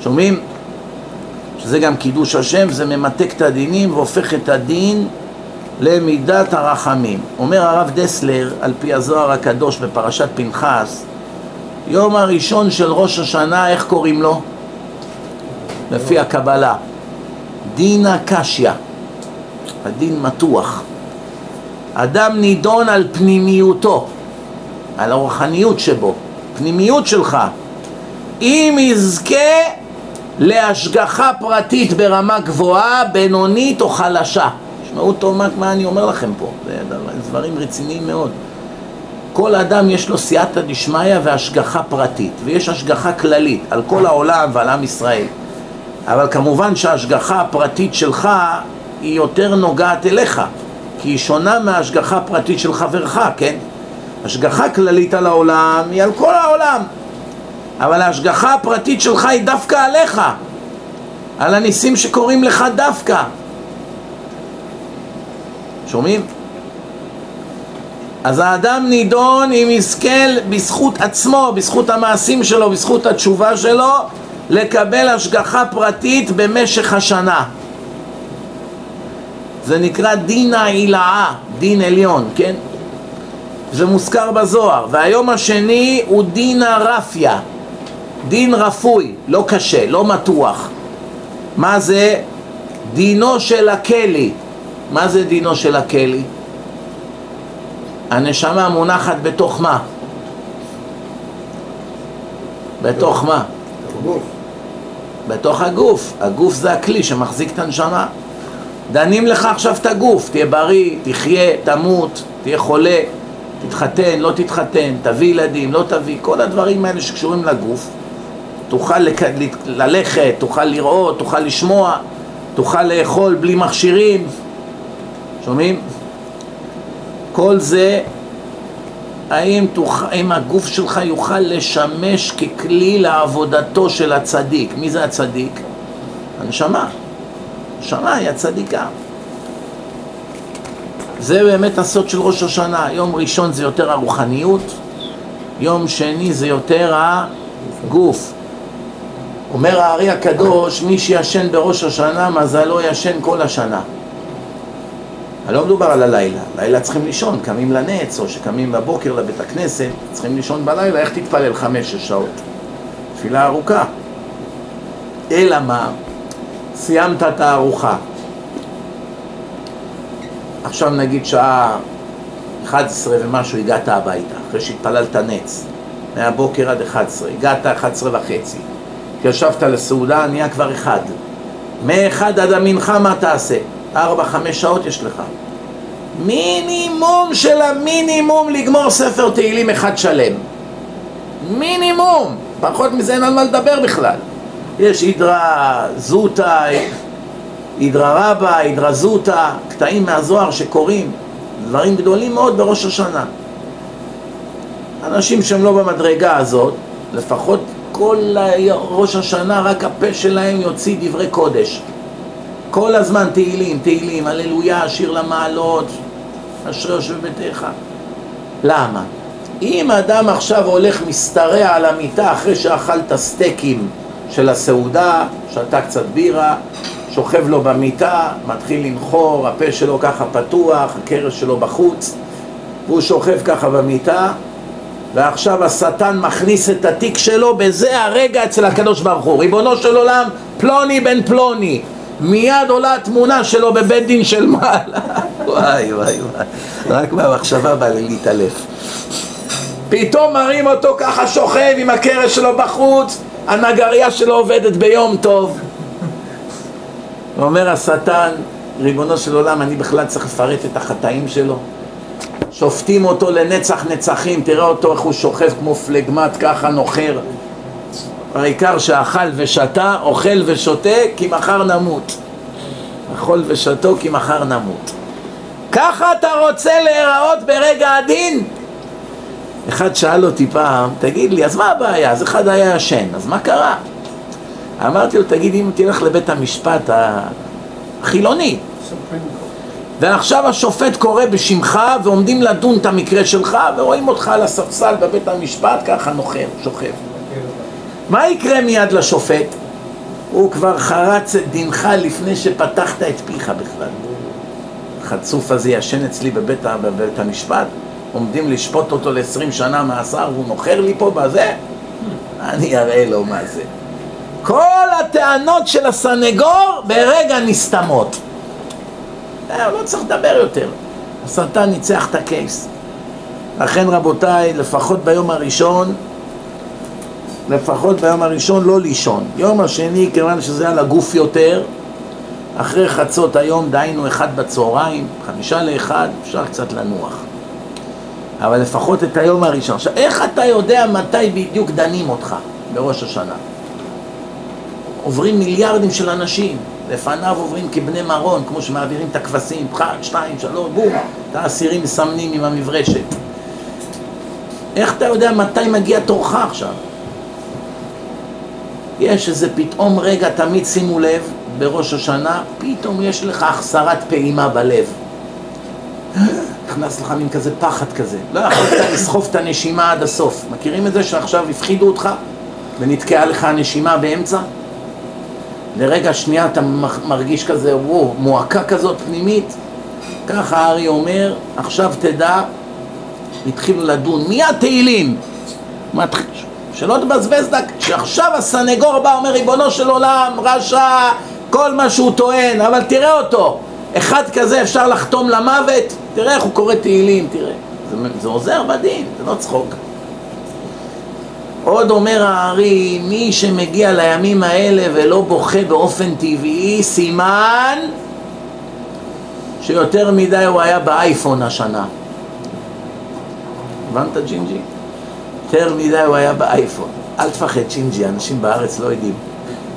שומעים? שזה גם קידוש השם, זה ממתק את הדינים והופך את הדין למידת הרחמים. אומר הרב דסלר, על פי הזוהר הקדוש בפרשת פנחס, יום הראשון של ראש השנה, איך קוראים לו? לפי הקבלה. דינא קשיא, הדין מתוח. אדם נידון על פנימיותו, על הרוחניות שבו, פנימיות שלך. אם יזכה להשגחה פרטית ברמה גבוהה, בינונית או חלשה. תשמעו טוב מה, אני אומר לכם פה, זה דברים רציניים מאוד. כל אדם יש לו סייעתא דשמיא והשגחה פרטית, ויש השגחה כללית על כל העולם ועל עם ישראל. אבל כמובן שההשגחה הפרטית שלך היא יותר נוגעת אליך, כי היא שונה מההשגחה הפרטית של חברך, כן? השגחה כללית על העולם היא על כל העולם, אבל ההשגחה הפרטית שלך היא דווקא עליך, על הניסים שקורים לך דווקא. שומעים? אז האדם נידון אם יזכה בזכות עצמו, בזכות המעשים שלו, בזכות התשובה שלו, לקבל השגחה פרטית במשך השנה. זה נקרא דין העילאה, דין עליון, כן? זה מוזכר בזוהר. והיום השני הוא דין הרפיה, דין רפוי, לא קשה, לא מתוח. מה זה? דינו של הכלי. מה זה דינו של הכלי? הנשמה מונחת בתוך מה? בתוך מה? בתוך הגוף. הגוף זה הכלי שמחזיק את הנשמה. דנים לך עכשיו את הגוף, תהיה בריא, תחיה, תמות, תהיה חולה, תתחתן, לא תתחתן, תביא ילדים, לא תביא, כל הדברים האלה שקשורים לגוף. תוכל. ללכת, תוכל לראות, תוכל לשמוע, תוכל לאכול בלי מכשירים. שומעים? כל זה, האם, תוכ... האם הגוף שלך יוכל לשמש ככלי לעבודתו של הצדיק? מי זה הצדיק? הנשמה. הנשמה היא הצדיקה. זה באמת הסוד של ראש השנה. יום ראשון זה יותר הרוחניות, יום שני זה יותר הגוף. אומר הארי הקדוש, מי שישן בראש השנה, מזלו ישן כל השנה. לא מדובר על הלילה, לילה צריכים לישון, קמים לנץ, או שקמים בבוקר לבית הכנסת, צריכים לישון בלילה, איך תתפלל חמש-שש שעות? תפילה ארוכה. אלא מה? סיימת את הארוחה. עכשיו נגיד שעה 11 ומשהו הגעת הביתה, אחרי שהתפללת נץ, מהבוקר עד 11, הגעת 11 וחצי. ישבת לסעודה, נהיה כבר אחד. מאחד עד המנחה מה תעשה? ארבע, חמש שעות יש לך. מינימום של המינימום לגמור ספר תהילים אחד שלם. מינימום! פחות מזה אין על מה לדבר בכלל. יש הידרה זוטה, הידרה רבה, הידרה זוטה, קטעים מהזוהר שקורים, דברים גדולים מאוד בראש השנה. אנשים שהם לא במדרגה הזאת, לפחות כל ראש השנה רק הפה שלהם יוציא דברי קודש. כל הזמן תהילים, תהילים, הללויה, שיר למעלות, אשרי יושב בביתך. למה? אם אדם עכשיו הולך משתרע על המיטה אחרי שאכלת סטייקים של הסעודה, שתה קצת בירה, שוכב לו במיטה, מתחיל לנחור, הפה שלו ככה פתוח, הקרש שלו בחוץ, והוא שוכב ככה במיטה, ועכשיו השטן מכניס את התיק שלו בזה הרגע אצל הקדוש ברוך הוא. ריבונו של עולם, פלוני בן פלוני, מיד עולה התמונה שלו בבית דין של מעלה. וואי וואי וואי, רק מהמחשבה בא לי להתעלף. פתאום מראים אותו ככה שוכב עם הקרש שלו בחוץ, הנגרייה שלו עובדת ביום טוב. אומר השטן, ריבונו של עולם, אני בכלל צריך לפרט את החטאים שלו. שופטים אותו לנצח נצחים, תראה אותו איך הוא שוכב כמו פלגמט ככה נוחר. העיקר שאכל ושתה, אוכל ושותה, כי מחר נמות. אכול ושתו, כי מחר נמות. ככה אתה רוצה להיראות ברגע הדין? אחד שאל אותי פעם, תגיד לי, אז מה הבעיה? אז אחד היה ישן, אז מה קרה? אמרתי לו, תגיד, אם תלך לבית המשפט החילוני, ועכשיו השופט קורא בשמך ועומדים לדון את המקרה שלך ורואים אותך על הספסל בבית המשפט ככה נוחר, שוכב. מה יקרה מיד לשופט? הוא כבר חרץ את דינך לפני שפתחת את פיך בכלל. החצוף הזה ישן אצלי בבית, בבית המשפט, עומדים לשפוט אותו ל-20 שנה מאסר והוא נוחר לי פה בזה? אני אראה לו מה זה. כל הטענות של הסנגור ברגע נסתמות. אה, לא צריך לדבר יותר. השטן ניצח את הקייס. לכן רבותיי, לפחות ביום הראשון, לפחות ביום הראשון לא לישון. יום השני, כיוון שזה על הגוף יותר, אחרי חצות היום, דהיינו אחד בצהריים, חמישה לאחד, אפשר קצת לנוח. אבל לפחות את היום הראשון. עכשיו, איך אתה יודע מתי בדיוק דנים אותך בראש השנה? עוברים מיליארדים של אנשים, לפניו עוברים כבני מרון, כמו שמעבירים את הכבשים, אחד, שתיים, שלוש, בום, את האסירים מסמנים עם המברשת. איך אתה יודע מתי מגיע תורך עכשיו? יש איזה פתאום רגע, תמיד שימו לב, בראש השנה, פתאום יש לך החסרת פעימה בלב. נכנס לך מין כזה פחד כזה. לא יכולת לסחוב את הנשימה עד הסוף. מכירים את זה שעכשיו הפחידו אותך ונתקעה לך הנשימה באמצע? לרגע שנייה אתה מרגיש כזה, וואו, מועקה כזאת פנימית. ככה ארי אומר, עכשיו תדע, התחילו לדון, מיד תהילים. שלא תבזבז דק, שעכשיו הסנגור בא, אומר ריבונו של עולם, רשע, כל מה שהוא טוען, אבל תראה אותו, אחד כזה אפשר לחתום למוות, תראה איך הוא קורא תהילים, תראה. זה, זה עוזר בדין, זה לא צחוק. עוד אומר הארי, מי שמגיע לימים האלה ולא בוכה באופן טבעי, סימן שיותר מדי הוא היה באייפון השנה. הבנת ג'ינג'י? יותר מדי הוא היה באייפון. אל תפחד ג'ינג'י, אנשים בארץ לא יודעים.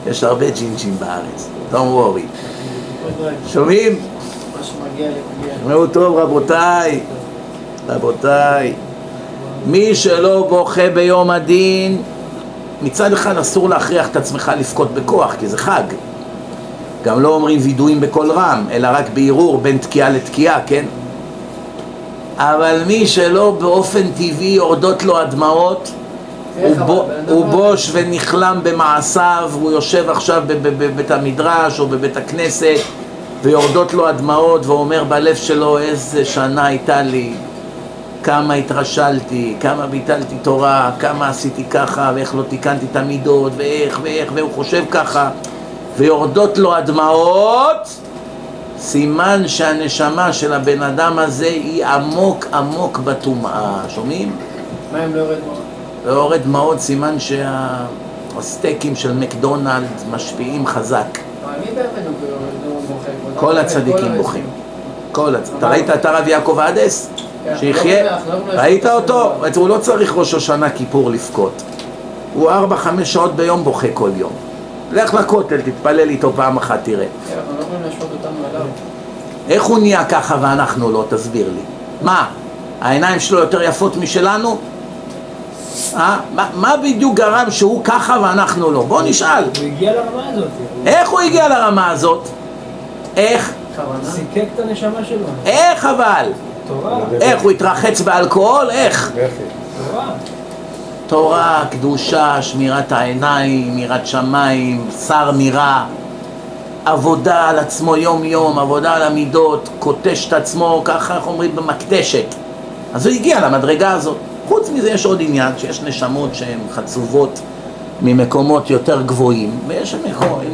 יש הרבה ג'ינג'ים בארץ. Don't worry. שומעים? שמעו טוב רבותיי, רבותיי. מי שלא בוכה ביום הדין, מצד אחד אסור להכריח את עצמך לבכות בכוח, כי זה חג. גם לא אומרים וידויים בקול רם, אלא רק בערעור בין תקיעה לתקיעה, כן? אבל מי שלא באופן טבעי יורדות לו הדמעות, הוא, בו, הוא בוש ונכלם במעשיו, הוא יושב עכשיו בבית המדרש או בבית הכנסת ויורדות לו הדמעות ואומר בלב שלו איזה שנה הייתה לי, כמה התרשלתי, כמה ביטלתי תורה, כמה עשיתי ככה ואיך לא תיקנתי את המידות ואיך ואיך והוא חושב ככה ויורדות לו הדמעות סימן שהנשמה של הבן אדם הזה היא עמוק עמוק בטומאה, שומעים?
מה אם לא יורד דמעות?
לא יורד דמעות, סימן שהסטייקים של מקדונלד משפיעים חזק. כל הצדיקים בוכים. כל הצדיקים. אתה ראית את הרב יעקב עדס? כן, שיחיה? לא לא ראית אותו? הוא לא צריך ראש השנה כיפור לבכות. הוא ארבע, חמש שעות ביום בוכה כל יום. לך לכותל, תתפלל איתו פעם אחת, תראה.
כן, לא.
איך הוא נהיה ככה ואנחנו לא? תסביר לי. מה, העיניים שלו יותר יפות משלנו? אה? מה, מה בדיוק גרם שהוא ככה ואנחנו לא? בוא נשאל.
הוא הגיע לרמה הזאת.
איך הוא הגיע לרמה הזאת? איך?
סיכק את הנשמה שלו.
איך אבל? איך הוא התרחץ באלכוהול? איך?
תורה.
קדושה, שמירת העיניים, מירת שמיים, שר מירה, עבודה על עצמו יום יום, עבודה על המידות, קוטש את עצמו, ככה איך אומרים במקדשת. אז הוא הגיע למדרגה הזאת. חוץ מזה יש עוד עניין, שיש נשמות שהן חצובות ממקומות יותר גבוהים, ויש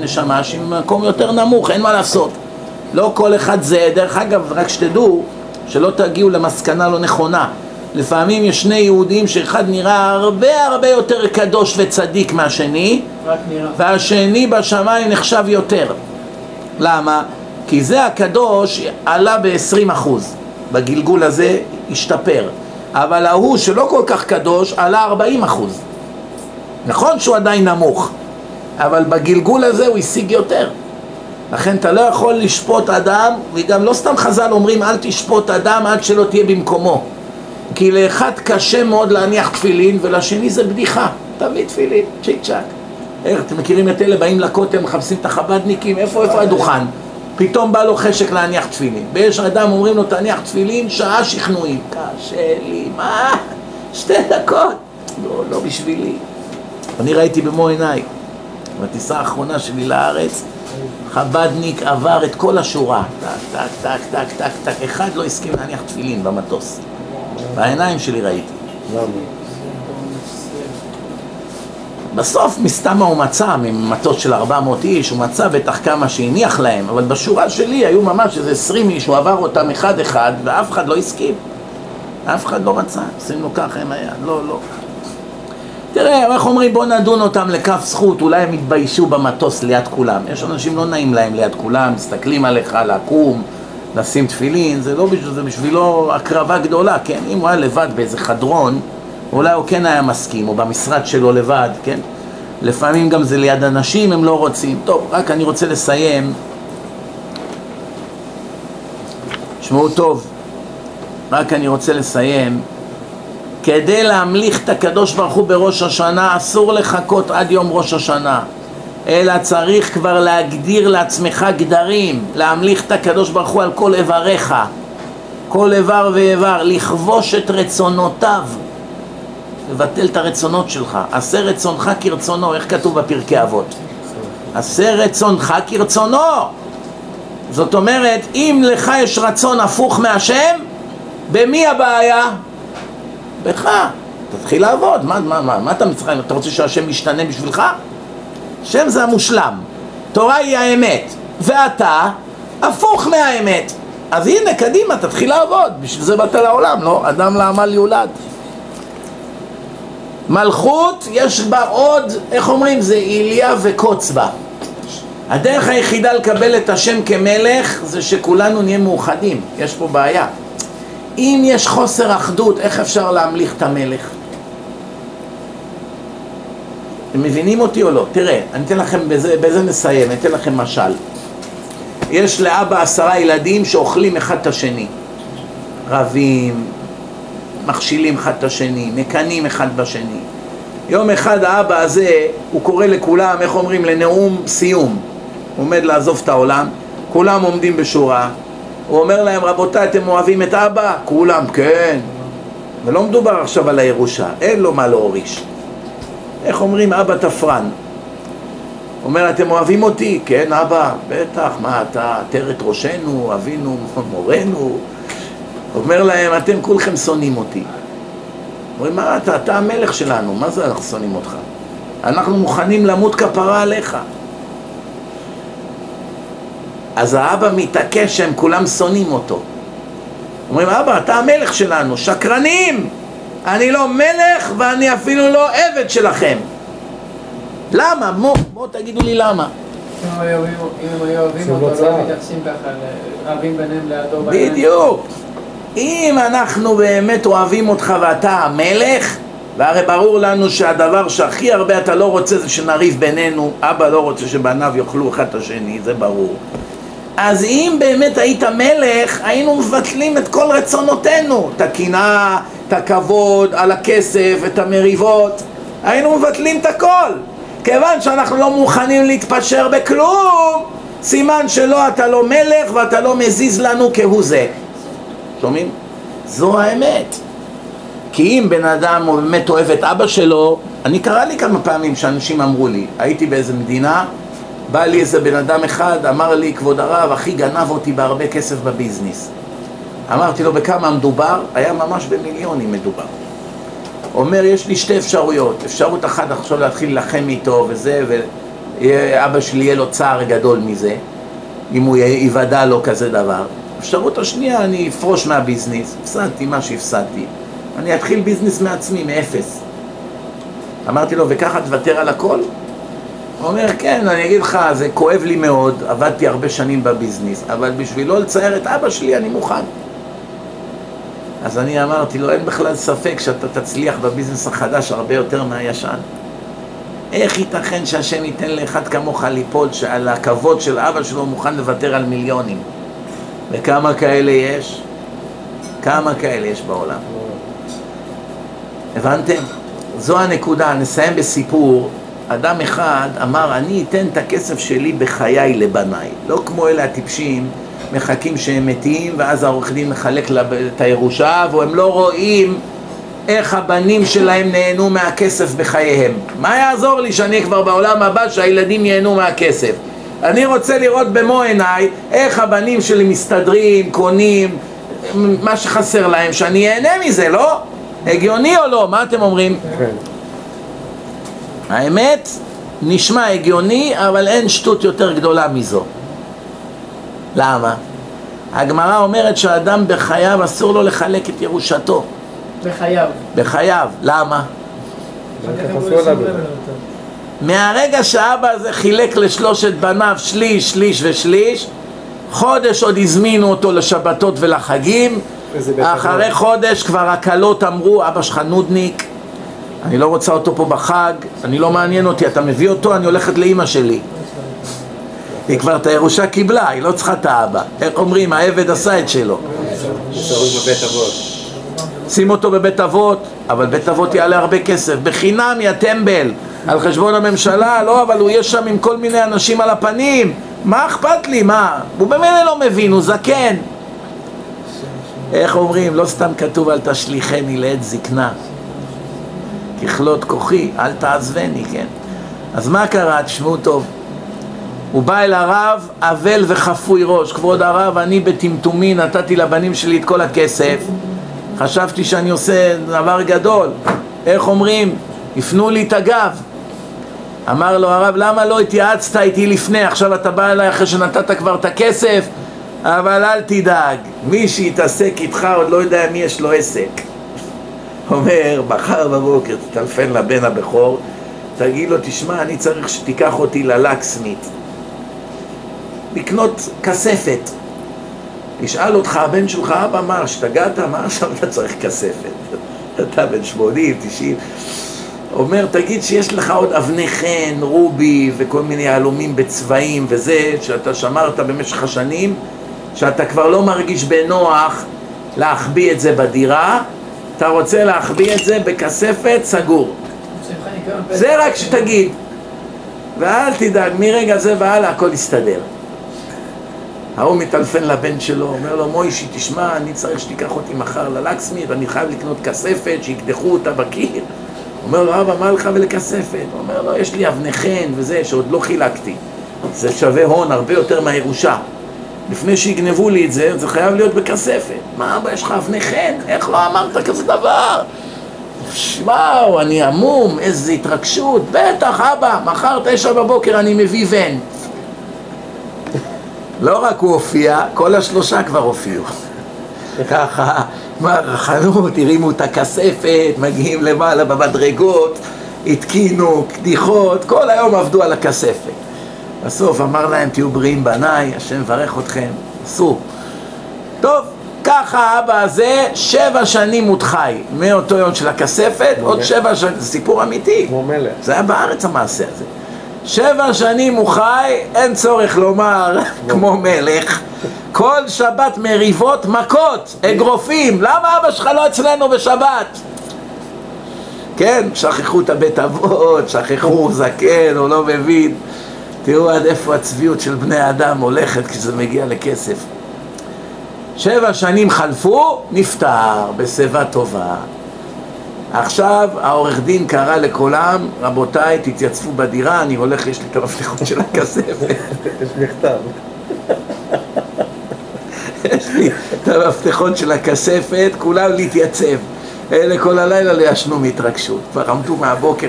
נשמה שהיא ממקום יותר נמוך, אין מה לעשות. לא כל אחד זה, דרך אגב, רק שתדעו, שלא תגיעו למסקנה לא נכונה. לפעמים יש שני יהודים שאחד נראה הרבה הרבה יותר קדוש וצדיק מהשני. והשני בשמיים נחשב יותר. למה? כי זה הקדוש עלה ב-20%, בגלגול הזה השתפר. אבל ההוא שלא כל כך קדוש עלה 40%. נכון שהוא עדיין נמוך, אבל בגלגול הזה הוא השיג יותר. לכן אתה לא יכול לשפוט אדם, וגם לא סתם חז"ל אומרים אל תשפוט אדם עד שלא תהיה במקומו. כי לאחד קשה מאוד להניח תפילין ולשני זה בדיחה. תביא תפילין, צ'יק צ'אק. איך, אתם מכירים את אלה באים לכותל, מחפשים את החבדניקים, איפה, איפה הדוכן? פתאום בא לו חשק להניח תפילין. ויש אדם, אומרים לו תניח תפילין, שעה שכנועים. קשה לי, מה? שתי דקות. לא, לא בשבילי. אני ראיתי במו עיניי, בטיסה האחרונה שלי לארץ, חבדניק עבר את כל השורה. טק, טק, טק, טק, טק, טק. אחד לא הסכים להניח תפילין במטוס. בעיניים שלי ראיתי. בסוף מסתם הוא מצא, ממטוס של 400 איש, הוא מצא בטח כמה שהניח להם, אבל בשורה שלי היו ממש איזה 20 איש, הוא עבר אותם אחד אחד, ואף אחד לא הסכים. אף אחד לא מצא, עושים לו ככה עם היד, לא, לא. תראה, איך אומרים, בוא נדון אותם לכף זכות, אולי הם יתביישו במטוס ליד כולם. יש אנשים לא נעים להם ליד כולם, מסתכלים עליך, לקום, לשים תפילין, זה לא בשביל, זה בשבילו הקרבה גדולה, כן? אם הוא היה לבד באיזה חדרון, אולי הוא כן היה מסכים, או במשרד שלו לבד, כן? לפעמים גם זה ליד אנשים, הם לא רוצים. טוב, רק אני רוצה לסיים. שמעו טוב, רק אני רוצה לסיים. כדי להמליך את הקדוש ברוך הוא בראש השנה, אסור לחכות עד יום ראש השנה. אלא צריך כבר להגדיר לעצמך גדרים, להמליך את הקדוש ברוך הוא על כל איבריך, כל איבר ואיבר, לכבוש את רצונותיו, לבטל את הרצונות שלך. עשה רצונך כרצונו, איך כתוב בפרקי אבות? עשה רצונך כרצונו. זאת אומרת, אם לך יש רצון הפוך מהשם, במי הבעיה? בך. תתחיל לעבוד, מה, מה, מה, מה אתה מצטער? אתה רוצה שהשם ישתנה בשבילך? שם זה המושלם, תורה היא האמת, ואתה הפוך מהאמת. אז הנה, קדימה, תתחיל לעבוד, בשביל זה באת לעולם, לא? אדם לעמל יולד. מלכות, יש בה עוד, איך אומרים? זה איליה וקוץ בה. הדרך היחידה לקבל את השם כמלך זה שכולנו נהיה מאוחדים, יש פה בעיה. אם יש חוסר אחדות, איך אפשר להמליך את המלך? אתם מבינים אותי או לא? תראה, אני אתן לכם, בזה, בזה נסיים, אני אתן לכם משל. יש לאבא עשרה ילדים שאוכלים אחד את השני. רבים, מכשילים אחד את השני, מקנאים אחד בשני. יום אחד האבא הזה, הוא קורא לכולם, איך אומרים, לנאום סיום. הוא עומד לעזוב את העולם, כולם עומדים בשורה. הוא אומר להם, רבותיי, אתם אוהבים את אבא? כולם, כן. ולא מדובר עכשיו על הירושה, אין לו מה להוריש. איך אומרים אבא תפרן? אומר, אתם אוהבים אותי? כן, אבא, בטח, מה אתה, עטרת ראשנו, אבינו, מורנו. אומר להם, אתם כולכם שונאים אותי. אומרים, מה אתה, אתה המלך שלנו, מה זה אנחנו שונאים אותך? אנחנו מוכנים למות כפרה עליך. אז האבא מתעקש שהם כולם שונאים אותו. אומרים, אבא, אתה המלך שלנו, שקרנים! אני לא מלך ואני אפילו לא עבד שלכם. למה? בואו בוא תגידו לי למה.
אם הם היו אוהבים- אותו,
לא
לא מתייחסים ככה, רבים ביניהם לידו. בעיניים.
בדיוק. אם אנחנו באמת אוהבים אותך ואתה המלך, והרי ברור לנו שהדבר שהכי הרבה אתה לא רוצה זה שנריב בינינו, אבא לא רוצה שבניו יאכלו אחד את השני, זה ברור. אז אם באמת היית מלך, היינו מבטלים את כל רצונותינו, את הקנאה, את הכבוד, על הכסף, את המריבות, היינו מבטלים את הכל. כיוון שאנחנו לא מוכנים להתפשר בכלום, סימן שלא אתה לא מלך ואתה לא מזיז לנו כהוא זה. שומעים? זו האמת. כי אם בן אדם באמת אוהב את אבא שלו, אני קרה לי כמה פעמים שאנשים אמרו לי, הייתי באיזה מדינה, בא לי איזה בן אדם אחד, אמר לי, כבוד הרב, אחי גנב אותי בהרבה כסף בביזנס. אמרתי לו, בכמה מדובר? היה ממש במיליונים מדובר. אומר, יש לי שתי אפשרויות. אפשרות אחת עכשיו להתחיל להילחם איתו וזה, ואבא שלי יהיה לו צער גדול מזה, אם הוא ייוודע לו כזה דבר. אפשרות השנייה, אני אפרוש מהביזנס, הפסדתי מה שהפסדתי. אני אתחיל ביזנס מעצמי, מאפס. אמרתי לו, וככה תוותר על הכל? הוא אומר, כן, אני אגיד לך, זה כואב לי מאוד, עבדתי הרבה שנים בביזנס, אבל בשביל לא לצייר את אבא שלי אני מוכן. אז אני אמרתי לו, אין בכלל ספק שאתה תצליח בביזנס החדש הרבה יותר מהישן. איך ייתכן שהשם ייתן לאחד כמוך ליפול שעל הכבוד של אבא שלו הוא מוכן לוותר על מיליונים? וכמה כאלה יש? כמה כאלה יש בעולם? הבנתם? זו הנקודה, נסיים בסיפור. אדם אחד אמר, אני אתן את הכסף שלי בחיי לבניי. לא כמו אלה הטיפשים, מחכים שהם מתים, ואז העורך דין מחלק את הירושה, והם לא רואים איך הבנים שלהם נהנו מהכסף בחייהם. מה יעזור לי שאני כבר בעולם הבא שהילדים ייהנו מהכסף? אני רוצה לראות במו עיניי איך הבנים שלי מסתדרים, קונים, מה שחסר להם, שאני אהנה מזה, לא? הגיוני או לא? מה אתם אומרים? כן. האמת, נשמע הגיוני, אבל אין שטות יותר גדולה מזו. למה? הגמרא אומרת שהאדם בחייו אסור לו לחלק את ירושתו.
בחייו.
בחייו. למה? מהרגע שאבא הזה חילק לשלושת בניו שליש, שליש ושליש, חודש עוד הזמינו אותו לשבתות ולחגים, אחרי חודש כבר הקלות אמרו, אבא שלך נודניק, אני לא רוצה אותו פה בחג, אני לא מעניין אותי, אתה מביא אותו, אני הולכת לאימא שלי. היא כבר את הירושה קיבלה, היא לא צריכה את האבא. איך אומרים, העבד עשה את שלו. שים אותו בבית אבות, אבל בית אבות יעלה הרבה כסף. בחינם, יא טמבל, על חשבון הממשלה, לא, אבל הוא יהיה שם עם כל מיני אנשים על הפנים. מה אכפת לי, מה? הוא במילא לא מבין, הוא זקן. איך אומרים, לא סתם כתוב אל תשליכני לעת זקנה. ככלות כוחי, אל תעזבני, כן? אז מה קרה? תשמעו טוב. הוא בא אל הרב, אבל וחפוי ראש. כבוד הרב, אני בטמטומי נתתי לבנים שלי את כל הכסף. חשבתי שאני עושה דבר גדול. איך אומרים? הפנו לי את הגב. אמר לו הרב, למה לא התייעצת איתי לפני? עכשיו אתה בא אליי אחרי שנתת כבר את הכסף? אבל אל תדאג, מי שיתעסק איתך עוד לא יודע מי יש לו עסק. אומר, מחר בבוקר תטלפן לבן הבכור, תגיד לו, תשמע, אני צריך שתיקח אותי ללקסמית. לקנות כספת. ישאל אותך הבן שלך, אבא, מה, השתגעת? מה עכשיו אתה צריך כספת? אתה בן 80, 90. אומר, תגיד שיש לך עוד אבני חן, רובי וכל מיני יהלומים בצבעים וזה, שאתה שמרת במשך השנים, שאתה כבר לא מרגיש בנוח להחביא את זה בדירה, אתה רוצה להחביא את זה בכספת, סגור. זה רק שתגיד. ואל תדאג, מרגע זה והלאה הכל יסתדר. ההוא מטלפן לבן שלו, אומר לו, מוישי, תשמע, אני צריך שתיקח אותי מחר ללקסמית, אני חייב לקנות כספת, שיקדחו אותה בקיר. אומר לו, אבא, מה לך ולכספת? אומר לו, יש לי אבני חן וזה, שעוד לא חילקתי. זה שווה הון הרבה יותר מהירושה. לפני שיגנבו לי את זה, זה חייב להיות בכספת. מה אבא, יש לך אבני חן? איך לא אמרת כזה דבר? וואו, אני עמום, איזה התרגשות. בטח, אבא, מחר תשע בבוקר אני מביא ון. לא רק הוא הופיע, כל השלושה כבר הופיעו. ככה, מהחנות, הרימו את הכספת, מגיעים למעלה במדרגות, התקינו קדיחות, כל היום עבדו על הכספת. בסוף אמר להם, תהיו בריאים בניי, השם מברך אתכם, עשו. טוב, ככה האבא הזה שבע שנים הוא חי, מאותו יום של הכספת, עוד שבע שנים, זה סיפור אמיתי.
כמו מלך.
זה היה בארץ המעשה הזה. שבע שנים הוא חי, אין צורך לומר כמו מלך. כל שבת מריבות מכות, אגרופים. למה אבא שלך לא אצלנו בשבת? כן, שכחו את הבית אבות, שכחו זקן, הוא לא מבין. תראו עד איפה הצביעות של בני אדם הולכת כשזה מגיע לכסף. שבע שנים חלפו, נפטר בשיבה טובה. עכשיו העורך דין קרא לכולם, רבותיי, תתייצבו בדירה, אני הולך, יש לי את המפתחות של הכספת.
יש מכתב.
יש לי את המפתחות של הכספת, כולם להתייצב. אלה כל הלילה לא ישנו מהתרגשות, כבר עמדו מהבוקר,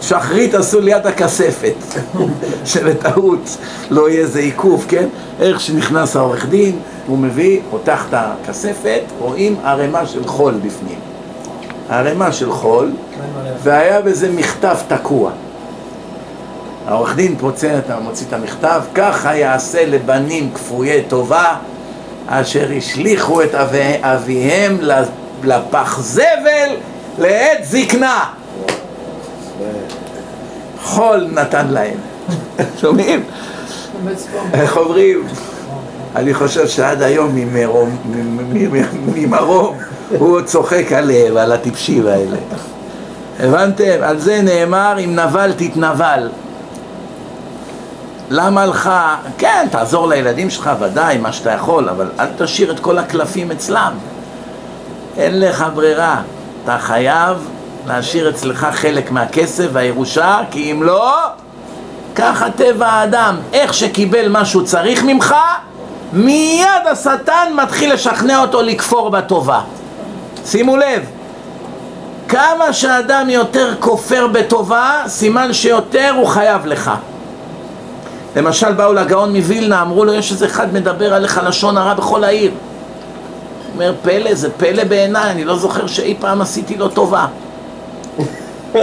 שחרית עשו ליד הכספת, שלטעות לא יהיה איזה עיכוב, כן? איך שנכנס העורך דין, הוא מביא, פותח את הכספת, רואים ערימה של חול בפנים. ערימה של חול, והיה בזה מכתב תקוע. העורך דין פוצע, אתה מוציא את המכתב, ככה יעשה לבנים כפויי טובה אשר השליכו את אבי, אביהם לפח זבל לעת זקנה. חול נתן להם. שומעים? איך אומרים? אני חושב שעד היום ממרום הוא צוחק עליהם, על הטיפשים האלה. הבנתם? על זה נאמר אם נבל תתנבל. למה לך? כן, תעזור לילדים שלך ודאי, מה שאתה יכול, אבל אל תשאיר את כל הקלפים אצלם. אין לך ברירה. אתה חייב להשאיר אצלך חלק מהכסף והירושה, כי אם לא, ככה טבע האדם. איך שקיבל מה שהוא צריך ממך, מיד השטן מתחיל לשכנע אותו לכפור בטובה. שימו לב, כמה שאדם יותר כופר בטובה, סימן שיותר הוא חייב לך. למשל באו לגאון מווילנה, אמרו לו יש איזה אחד מדבר עליך לשון הרע בכל העיר. אומר פלא, זה פלא בעיניי, אני לא זוכר שאי פעם עשיתי לו טובה.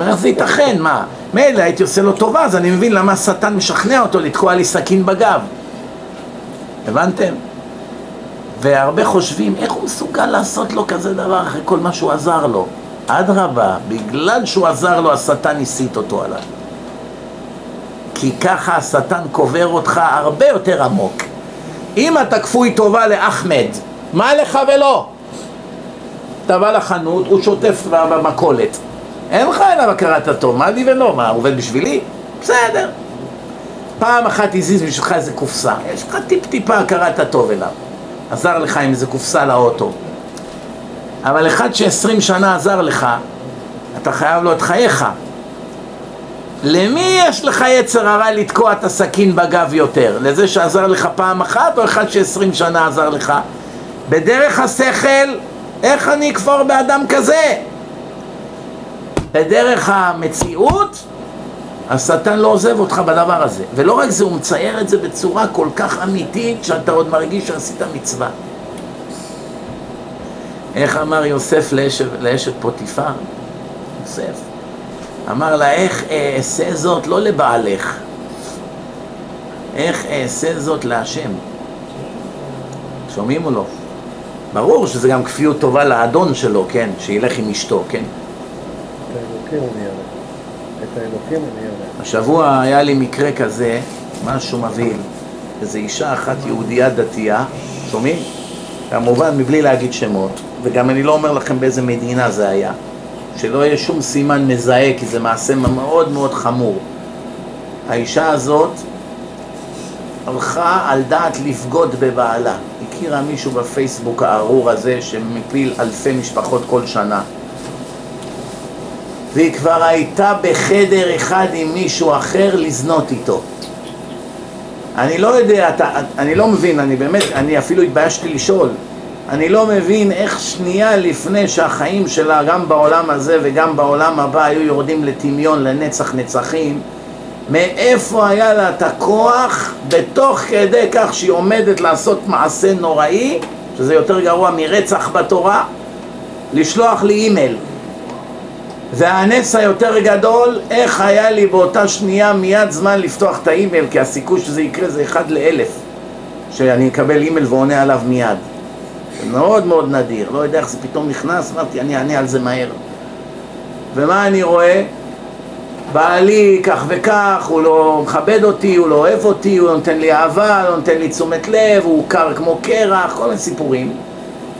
איך זה ייתכן? מה? מילא הייתי עושה לו טובה, אז אני מבין למה השטן משכנע אותו לתקוע לי סכין בגב. הבנתם? והרבה חושבים, איך הוא מסוגל לעשות לו כזה דבר אחרי כל מה שהוא עזר לו? אדרבה, בגלל שהוא עזר לו, השטן הסיט אותו עליו. כי ככה השטן קובר אותך הרבה יותר עמוק. אם אתה כפוי טובה לאחמד, מה לך ולא? אתה בא לחנות, הוא שוטף במכולת. אין לך אליו הכרת הטוב, מה לי ולא? מה, עובד בשבילי? בסדר. פעם אחת הזיז בשבילך איזה קופסה, יש לך טיפ-טיפה הכרת הטוב אליו. עזר לך עם איזה קופסה לאוטו. אבל אחד שעשרים שנה עזר לך, אתה חייב לו את חייך. למי יש לך יצר הרע לתקוע את הסכין בגב יותר? לזה שעזר לך פעם אחת או אחד שעשרים שנה עזר לך? בדרך השכל, איך אני אכפור באדם כזה? בדרך המציאות, השטן לא עוזב אותך בדבר הזה. ולא רק זה, הוא מצייר את זה בצורה כל כך אמיתית, שאתה עוד מרגיש שעשית מצווה. איך אמר יוסף לאשת, פוטיפר? יוסף. אמר לה, איך אעשה זאת לא לבעלך, איך אעשה זאת להשם. שומעים או לא? ברור שזה גם כפיות טובה לאדון שלו, כן? שילך עם אשתו, כן?
את האלוקים אני אראה. את האלוקים אני אראה.
השבוע היה לי מקרה כזה, משהו מבהיל. איזו אישה אחת יהודייה דתייה, שומעים? כמובן מבלי להגיד שמות, וגם אני לא אומר לכם באיזה מדינה זה היה. שלא יהיה שום סימן מזהה, כי זה מעשה מאוד מאוד חמור. האישה הזאת הלכה על דעת לבגוד בבעלה. הכירה מישהו בפייסבוק הארור הזה שמפיל אלפי משפחות כל שנה. והיא כבר הייתה בחדר אחד עם מישהו אחר לזנות איתו. אני לא יודע, אתה, אני לא מבין, אני באמת, אני אפילו התביישתי לשאול. אני לא מבין איך שנייה לפני שהחיים שלה, גם בעולם הזה וגם בעולם הבא, היו יורדים לטמיון לנצח נצחים, מאיפה היה לה את הכוח, בתוך כדי כך שהיא עומדת לעשות מעשה נוראי, שזה יותר גרוע מרצח בתורה, לשלוח לי אימייל. והנס היותר גדול, איך היה לי באותה שנייה מיד זמן לפתוח את האימייל, כי הסיכוי שזה יקרה זה אחד לאלף, שאני אקבל אימייל ועונה עליו מיד. מאוד מאוד נדיר, לא יודע איך זה פתאום נכנס, אמרתי אני אענה על זה מהר. ומה אני רואה? בעלי כך וכך, הוא לא מכבד אותי, הוא לא אוהב אותי, הוא לא נותן לי אהבה, לא נותן לי תשומת לב, הוא קר כמו קרח, כל מיני סיפורים.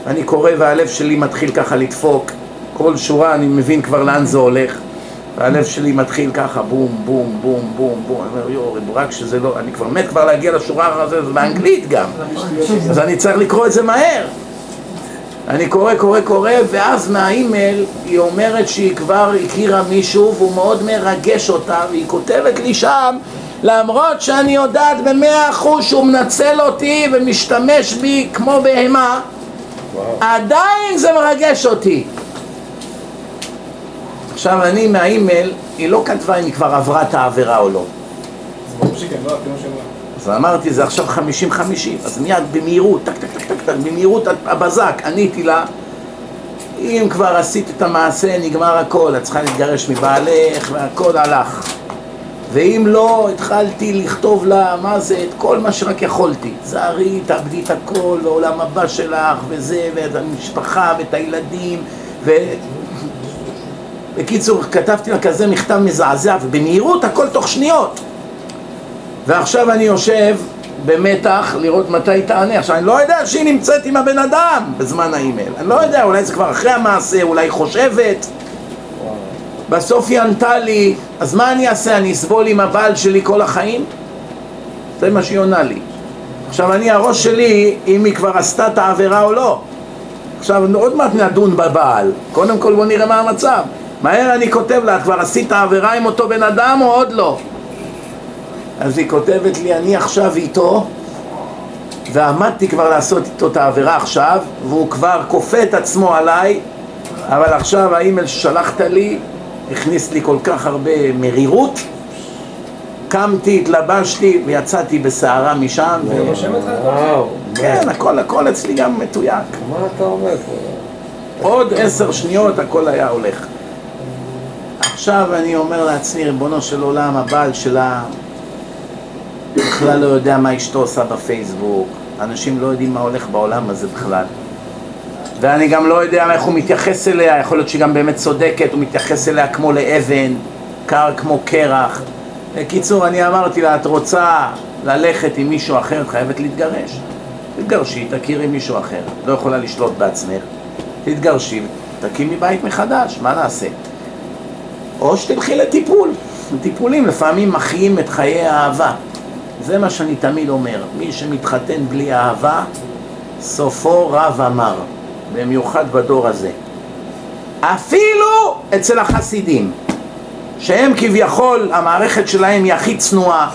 אני קורא והלב שלי מתחיל ככה לדפוק, כל שורה אני מבין כבר לאן זה הולך. והלב שלי מתחיל ככה בום, בום, בום, בום, בום, אני אומר יואו, רק שזה לא, אני כבר מת כבר להגיע לשורה הזאת, זה באנגלית גם, אז אני צריך לקרוא את זה מהר. אני קורא, קורא, קורא, ואז מהאימייל היא אומרת שהיא כבר הכירה מישהו והוא מאוד מרגש אותה, והיא כותבת לי שם למרות שאני יודעת במאה אחוז שהוא מנצל אותי ומשתמש בי כמו בהמה
וואו.
עדיין זה מרגש אותי. עכשיו אני מהאימייל, היא לא כתבה אם היא כבר עברה את העבירה או לא.
אז
אמרתי, זה עכשיו 50-50, אז מיד במהירות, טק טק טק טק טק, במהירות הבזק, עניתי לה, אם כבר עשית את המעשה, נגמר הכל, את צריכה להתגרש מבעלך, והכל הלך. ואם לא, התחלתי לכתוב לה, מה זה, את כל מה שרק יכולתי. זהרי, תאבדי את הכל, לעולם הבא שלך, וזה, ואת המשפחה, ואת הילדים, ו... בקיצור, כתבתי לה כזה מכתב מזעזע, ובמהירות, הכל תוך שניות. ועכשיו אני יושב במתח לראות מתי היא תענה. עכשיו, אני לא יודע שהיא נמצאת עם הבן אדם בזמן האימייל. אני לא יודע, אולי זה כבר אחרי המעשה, אולי היא חושבת. בסוף היא ענתה לי, אז מה אני אעשה? אני אסבול עם הבעל שלי כל החיים? זה מה שהיא עונה לי. עכשיו אני, הראש שלי, אם היא כבר עשתה את העבירה או לא. עכשיו עוד מעט נדון בבעל. קודם כל בוא נראה מה המצב. מהר אני כותב לה, את כבר עשית עבירה עם אותו בן אדם או עוד לא? אז היא כותבת לי, אני עכשיו איתו, ועמדתי כבר לעשות איתו את העבירה עכשיו, והוא כבר כופה את עצמו עליי, אבל עכשיו האימייל ששלחת לי הכניס לי כל כך הרבה מרירות, קמתי, התלבשתי ויצאתי בסערה משם, ו...
וואו.
כן, הכל, הכל אצלי גם מתויק.
מה אתה אומר פה?
עוד עשר שניות הכל היה הולך. עכשיו אני אומר לעצמי, ריבונו של עולם, הבעל שלה בכלל לא יודע מה אשתו עושה בפייסבוק, אנשים לא יודעים מה הולך בעולם הזה בכלל. ואני גם לא יודע איך הוא מתייחס אליה, יכול להיות שהיא גם באמת צודקת, הוא מתייחס אליה כמו לאבן, קר כמו קרח. בקיצור, אני אמרתי לה, את רוצה ללכת עם מישהו אחר, את חייבת להתגרש. תתגרשי, תכירי מישהו אחר, לא יכולה לשלוט בעצמך. תתגרשי, תקימי בית מחדש, מה נעשה? או שתלכי לטיפול. טיפולים לפעמים מחיים את חיי האהבה. זה מה שאני תמיד אומר, מי שמתחתן בלי אהבה, סופו רב אמר, במיוחד בדור הזה. אפילו אצל החסידים, שהם כביכול, המערכת שלהם היא הכי צנועה,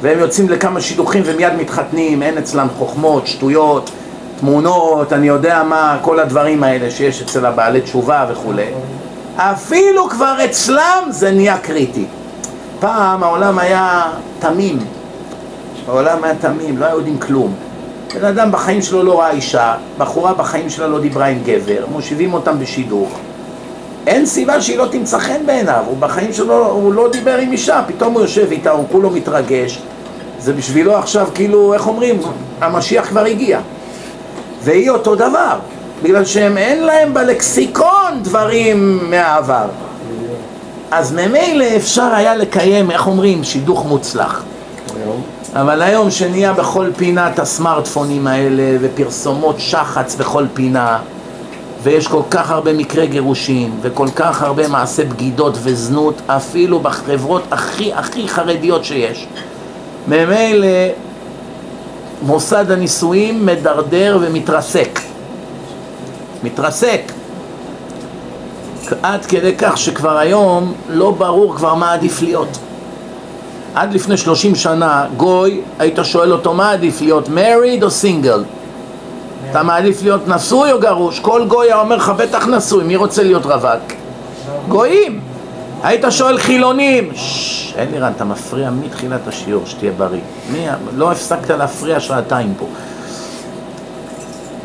והם יוצאים לכמה שידוכים ומיד מתחתנים, אין אצלם חוכמות, שטויות, תמונות, אני יודע מה, כל הדברים האלה שיש אצל הבעלי תשובה וכולי. אפילו כבר אצלם זה נהיה קריטי. פעם העולם היה תמים, העולם היה תמים, לא היו יודעים כלום. בן אדם בחיים שלו לא ראה אישה, בחורה בחיים שלה לא דיברה עם גבר, מושיבים אותם בשידוך. אין סיבה שהיא לא תמצא חן בעיניו, הוא בחיים שלו, הוא לא דיבר עם אישה, פתאום הוא יושב איתה, הוא כולו מתרגש. זה בשבילו עכשיו כאילו, איך אומרים, המשיח כבר הגיע. והיא אותו דבר, בגלל שהם אין להם בלקסיקון דברים מהעבר. אז ממילא אפשר היה לקיים, איך אומרים, שידוך מוצלח. אבל היום שנהיה בכל פינה את הסמארטפונים האלה ופרסומות שחץ בכל פינה ויש כל כך הרבה מקרי גירושין וכל כך הרבה מעשי בגידות וזנות אפילו בחברות הכי הכי חרדיות שיש ממילא מוסד הנישואים מדרדר ומתרסק. מתרסק. עד כדי כך שכבר היום לא ברור כבר מה עדיף להיות עד לפני 30 שנה, גוי, היית שואל אותו מה עדיף להיות, married או סינגל? אתה מעדיף להיות נשוי או גרוש? כל גוי היה אומר לך, בטח נשוי, מי רוצה להיות רווק? גויים! היית שואל חילונים, ששש, אלירן, אתה מפריע מתחילת השיעור, שתהיה בריא. מי, לא הפסקת להפריע שעתיים פה.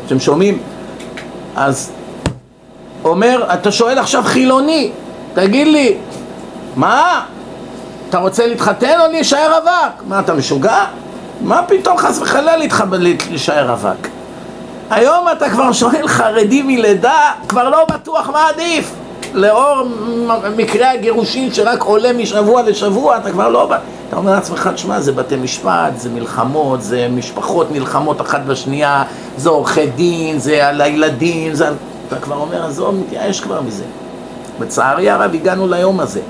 אתם שומעים? אז אומר, אתה שואל עכשיו חילוני, תגיד לי, מה? אתה רוצה להתחתן או להישאר רווק? מה, אתה משוגע? מה פתאום חס וחלילה. להישאר רווק? היום אתה כבר שואל חרדי מלידה, כבר לא בטוח מה עדיף. לאור מ- מקרי הגירושין שרק עולה משבוע לשבוע, אתה כבר לא... אתה אומר לעצמך, תשמע, זה בתי משפט, זה מלחמות, זה משפחות נלחמות אחת בשנייה, זה עורכי דין, זה על הילדים, זה. אתה כבר אומר, עזוב, מתייאש כבר מזה. לצערי הרב הגענו ליום הזה.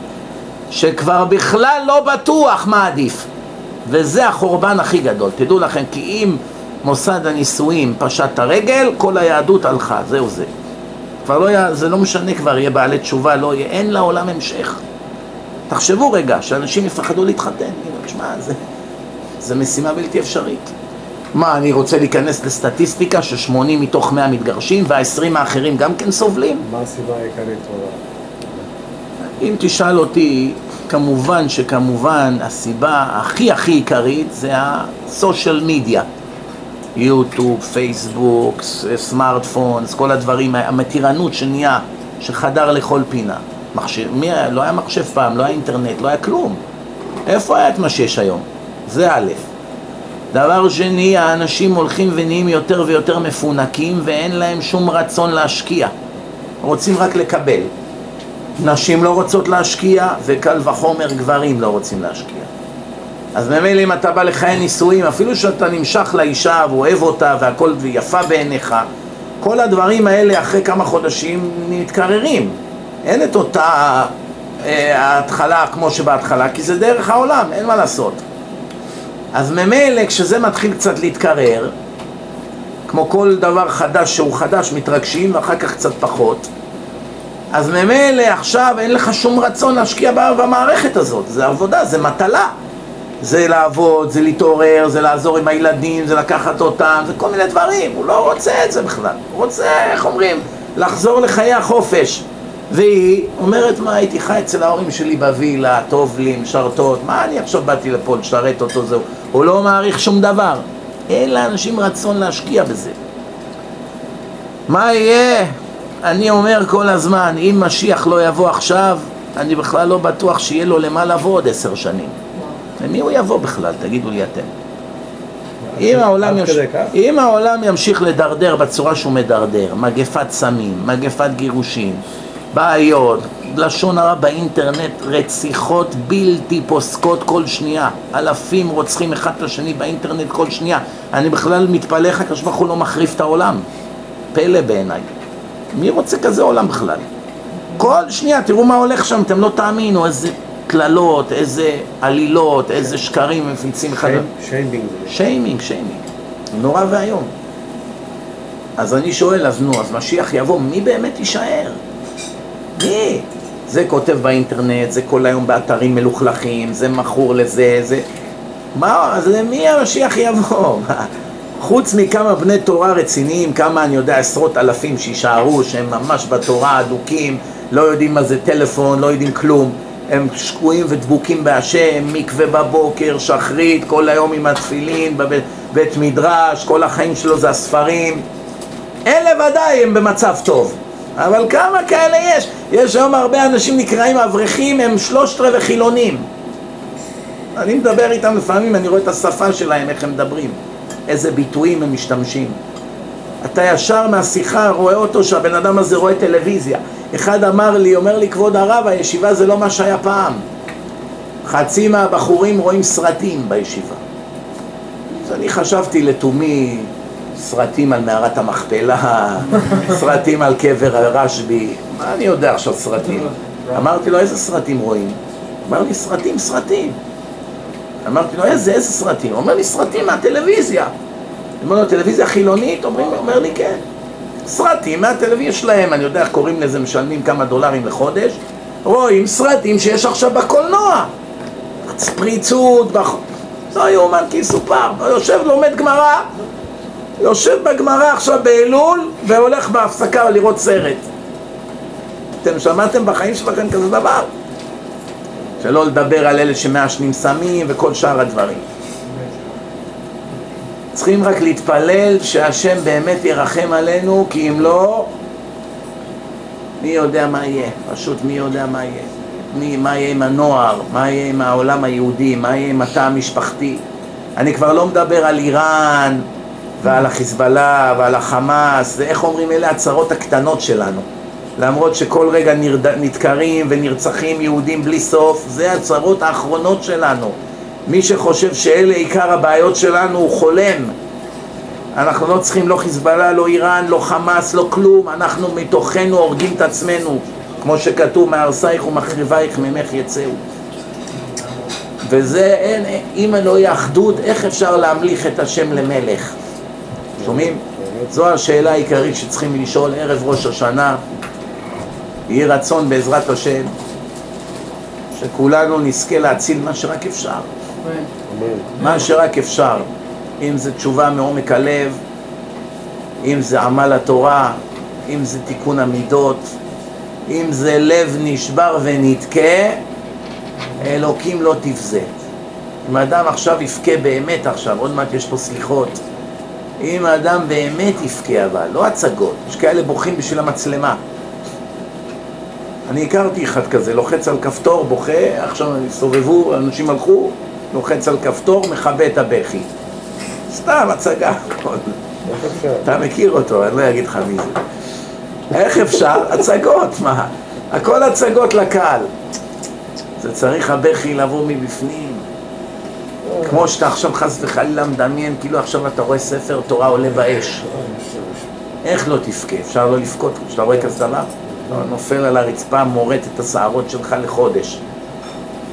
שכבר בכלל לא בטוח מה עדיף. וזה החורבן הכי גדול. תדעו לכם, כי אם מוסד הנישואים פשט את הרגל, כל היהדות הלכה, זהו זה. כבר לא יהיה, זה לא משנה כבר, יהיה בעלי תשובה, לא יהיה, אין לעולם המשך. תחשבו רגע, שאנשים יפחדו להתחתן. כאילו, תשמע, זה, זה משימה בלתי אפשרית. מה, אני רוצה להיכנס לסטטיסטיקה ש-80 מתוך 100 מתגרשים וה-20 האחרים גם כן סובלים?
מה הסיבה העיקרית?
אם תשאל אותי, כמובן שכמובן הסיבה הכי הכי עיקרית זה הסושיאל מדיה. יוטיוב, פייסבוק, סמארטפונס, כל הדברים, המתירנות שנהיה, שחדר לכל פינה. מחשב, מי, היה- לא היה מחשב פעם, לא היה אינטרנט, לא היה כלום. איפה היה את מה שיש היום? זה א'. דבר שני, האנשים הולכים ונהיים יותר ויותר מפונקים ואין להם שום רצון להשקיע. רוצים רק לקבל. נשים לא רוצות להשקיע, וקל וחומר גברים לא רוצים להשקיע. אז ממילא אם אתה בא לחיי נישואים, אפילו שאתה נמשך לאישה ואוהב אותה והכל יפה בעיניך, כל הדברים האלה אחרי כמה חודשים מתקררים. אין את אותה אה, ההתחלה כמו שבהתחלה, כי זה דרך העולם, אין מה לעשות. אז ממילא כשזה מתחיל קצת להתקרר, כמו כל דבר חדש שהוא חדש, מתרגשים ואחר כך קצת פחות, אז ממילא עכשיו אין לך שום רצון להשקיע במערכת הזאת, זה עבודה, זה מטלה. זה לעבוד, זה להתעורר, זה לעזור עם הילדים, זה לקחת אותם, זה כל מיני דברים, הוא לא רוצה את זה בכלל, הוא רוצה, איך אומרים, לחזור לחיי החופש. והיא אומרת, מה, הייתי חי אצל ההורים שלי בווילה, טוב לי, משרתות, מה אני עכשיו באתי לפה לשרת אותו, זהו. הוא לא מעריך שום דבר. אין לאנשים רצון להשקיע בזה. מה יהיה? אני אומר כל הזמן, אם משיח לא יבוא עכשיו, אני בכלל לא בטוח שיהיה לו למה לבוא עוד עשר שנים. למי הוא יבוא בכלל? תגידו לי אתם. אם העולם,
כך?
אם העולם ימשיך לדרדר בצורה שהוא מדרדר, מגפת סמים, מגפת גירושים, בעיות, לשון הרע באינטרנט, רציחות בלתי פוסקות כל שנייה, אלפים רוצחים אחד את השני באינטרנט כל שנייה, אני בכלל מתפלא איך הקדוש ברוך הוא לא מחריף את העולם, פלא בעיניי. מי רוצה כזה עולם בכלל? כל שנייה, תראו מה הולך שם, אתם לא תאמינו, איזה קללות, איזה עלילות, איזה שקרים מפיצים אחד.
שי- שיימינג.
שיימינג, שיימינג. נורא ואיום. אז אני שואל, אז נו, אז משיח יבוא, מי באמת יישאר? מי? זה כותב באינטרנט, זה כל היום באתרים מלוכלכים, זה מכור לזה, זה... מה, אז למי המשיח יבוא? חוץ מכמה בני תורה רציניים, כמה אני יודע, עשרות אלפים שיישארו, שהם ממש בתורה אדוקים, לא יודעים מה זה טלפון, לא יודעים כלום, הם שקועים ודבוקים בהשם, מקווה בבוקר, שחרית, כל היום עם התפילין, בבית בית מדרש, כל החיים שלו זה הספרים. אלה ודאי הם במצב טוב, אבל כמה כאלה יש? יש היום הרבה אנשים נקראים אברכים, הם שלושת רבעי חילונים. אני מדבר איתם לפעמים, אני רואה את השפה שלהם, איך הם מדברים, איזה ביטויים הם משתמשים. אתה ישר מהשיחה רואה אותו שהבן אדם הזה רואה טלוויזיה. אחד אמר לי, אומר לי, כבוד הרב, הישיבה זה לא מה שהיה פעם. חצי מהבחורים רואים סרטים בישיבה. אז אני חשבתי לתומי סרטים על מערת המכפלה, סרטים על קבר הרשב"י, מה אני יודע עכשיו סרטים? אמרתי לו, איזה סרטים רואים? אמר לי, סרטים, סרטים. אמרתי לו, איזה, איזה סרטים? הוא אומר לי, סרטים מהטלוויזיה. אומר לו, טלוויזיה חילונית? אומרים, אומר לי, כן. סרטים מהטלוויזיה שלהם, אני יודע איך קוראים לזה, משלמים כמה דולרים לחודש, רואים סרטים שיש עכשיו בקולנוע. פריצות, בח... לא יאומן כי יסופר, יושב לומד גמרא, יושב בגמרא עכשיו באלול והולך בהפסקה לראות סרט. אתם שמעתם בחיים שלכם כזה דבר? שלא לדבר על אלה שמעשנים סמים וכל שאר הדברים. צריכים רק להתפלל שהשם באמת ירחם עלינו, כי אם לא, מי יודע מה יהיה, פשוט מי יודע מה יהיה. מי, מה יהיה עם הנוער, מה יהיה עם העולם היהודי, מה יהיה עם התא המשפחתי. אני כבר לא מדבר על איראן ועל החיזבאללה ועל החמאס, זה איך אומרים, אלה הצרות הקטנות שלנו. למרות שכל רגע נרד... נדקרים ונרצחים יהודים בלי סוף, זה הצרות האחרונות שלנו. מי שחושב שאלה עיקר הבעיות שלנו הוא חולם. אנחנו לא צריכים לא חיזבאללה, לא איראן, לא חמאס, לא כלום, אנחנו מתוכנו הורגים את עצמנו, כמו שכתוב, מהרסייך ומחריבייך ממך יצאו. וזה, אין, אם לא יהיה אחדות, איך אפשר להמליך את השם למלך? שומעים? זו השאלה העיקרית שצריכים לשאול ערב ראש השנה. יהי רצון בעזרת השם שכולנו נזכה להציל מה שרק אפשר. מה שרק אפשר. אם זה תשובה מעומק הלב, אם זה עמל התורה, אם זה תיקון המידות, אם זה לב נשבר ונתקה, אלוקים לא תבזה. אם האדם עכשיו יבכה באמת עכשיו, עוד מעט יש פה סליחות, אם האדם באמת יבכה אבל, לא הצגות, יש כאלה בוכים בשביל המצלמה. אני הכרתי אחד כזה, לוחץ על כפתור, בוכה, עכשיו הסתובבו, אנשים הלכו, לוחץ על כפתור, מכבה את הבכי. סתם הצגה? אתה מכיר אותו, אני לא אגיד לך מי זה. איך אפשר? הצגות, מה? הכל הצגות לקהל. זה צריך הבכי לבוא מבפנים. כמו שאתה עכשיו חס וחלילה מדמיין, כאילו עכשיו אתה רואה ספר תורה עולה באש. איך לא תבכה? אפשר לא לבכות כשאתה רואה כזה דבר? אתה נופל על הרצפה, מורט את השערות שלך לחודש.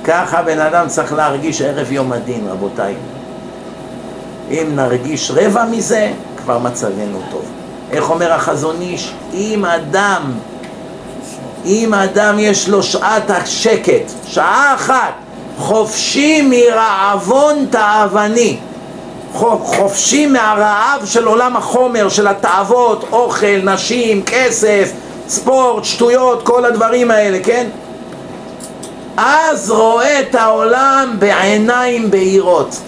ככה בן אדם צריך להרגיש ערב יום הדין, רבותיי. אם נרגיש רבע מזה, כבר מצבנו טוב. איך אומר החזון איש? אם אדם, אם אדם יש לו שעת השקט, שעה אחת, חופשי מרעבון תאווני, חופשי מהרעב של עולם החומר, של התאוות, אוכל, נשים, כסף, ספורט, שטויות, כל הדברים האלה, כן? אז רואה את העולם בעיניים בהירות.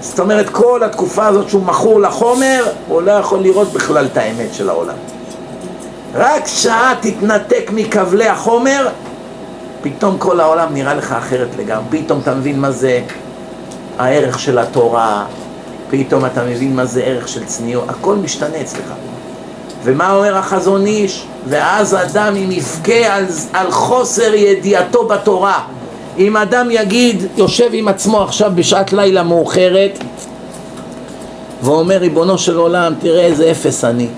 זאת אומרת, כל התקופה הזאת שהוא מכור לחומר, הוא לא יכול לראות בכלל את האמת של העולם. רק שעה תתנתק מכבלי החומר, פתאום כל העולם נראה לך אחרת לגמרי. פתאום אתה מבין מה זה הערך של התורה, פתאום אתה מבין מה זה ערך של צניעות, הכל משתנה אצלך. ומה אומר החזון איש? ואז אדם אם יבכה על, על חוסר ידיעתו בתורה אם אדם יגיד, יושב עם עצמו עכשיו בשעת לילה מאוחרת ואומר ריבונו של עולם תראה איזה אפס אני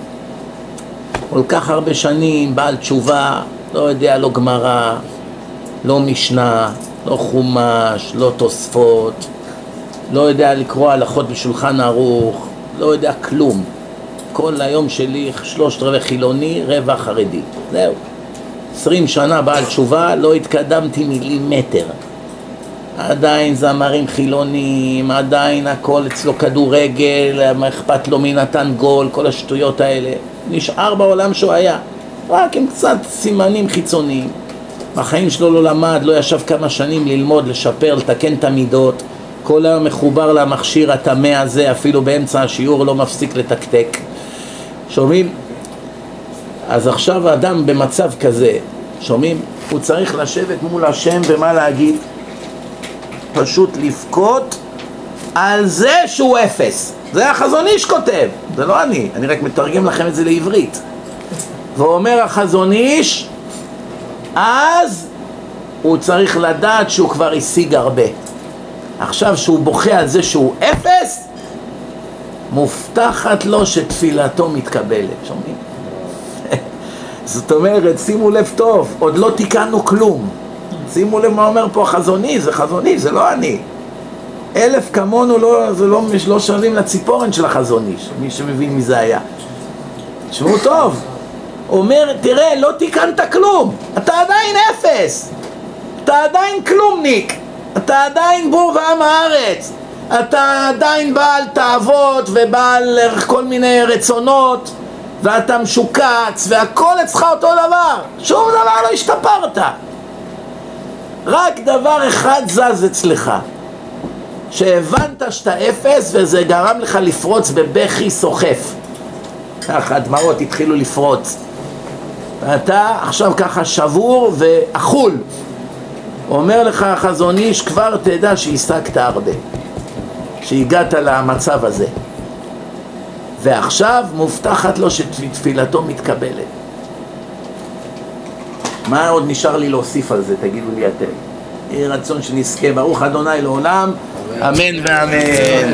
כל כך הרבה שנים בעל תשובה לא יודע לא גמרא לא משנה לא חומש לא תוספות לא יודע לקרוא הלכות בשולחן ערוך לא יודע כלום כל היום שלי שלושת רבעי חילוני, רבע חרדי. זהו. עשרים שנה בעל תשובה, לא התקדמתי מילימטר. עדיין זמרים חילונים, עדיין הכל אצלו כדורגל, מה אכפת לו מי נתן גול, כל השטויות האלה. נשאר בעולם שהוא היה, רק עם קצת סימנים חיצוניים. בחיים שלו לא למד, לא ישב כמה שנים ללמוד, לשפר, לתקן את המידות. כל היום מחובר למכשיר הטמא הזה, אפילו באמצע השיעור לא מפסיק לתקתק. שומעים? אז עכשיו האדם במצב כזה, שומעים? הוא צריך לשבת מול השם ומה להגיד? פשוט לבכות על זה שהוא אפס. זה החזון איש כותב, זה לא אני, אני רק מתרגם לכם את זה לעברית. ואומר החזון איש, אז הוא צריך לדעת שהוא כבר השיג הרבה. עכשיו שהוא בוכה על זה שהוא אפס, מובטחת לו שתפילתו מתקבלת, שומעים? זאת אומרת, שימו לב טוב, עוד לא תיקנו כלום. שימו לב מה אומר פה החזוני, זה חזוני, זה לא אני. אלף כמונו לא, זה לא, לא שווים לציפורן של החזוני, מי שמבין מי זה היה. תשמעו טוב, אומר, תראה, לא תיקנת כלום, אתה עדיין אפס, אתה עדיין כלומניק, אתה עדיין בור ועם הארץ, אתה עדיין בעל תאוות ובעל כל מיני רצונות ואתה משוקץ והכל אצלך אותו דבר. שום דבר לא השתפרת. רק דבר אחד זז אצלך. שהבנת שאתה אפס וזה גרם לך לפרוץ בבכי סוחף. ככה הדמעות התחילו לפרוץ. ואתה עכשיו ככה שבור ואכול. אומר לך החזון איש כבר תדע שהשגת הרבה שהגעת למצב הזה. ועכשיו מובטחת לו שתפילתו מתקבלת. מה עוד נשאר לי להוסיף על זה, תגידו לי אתם? יהי רצון שנזכה, ברוך אדוני לעולם, אמן ואמן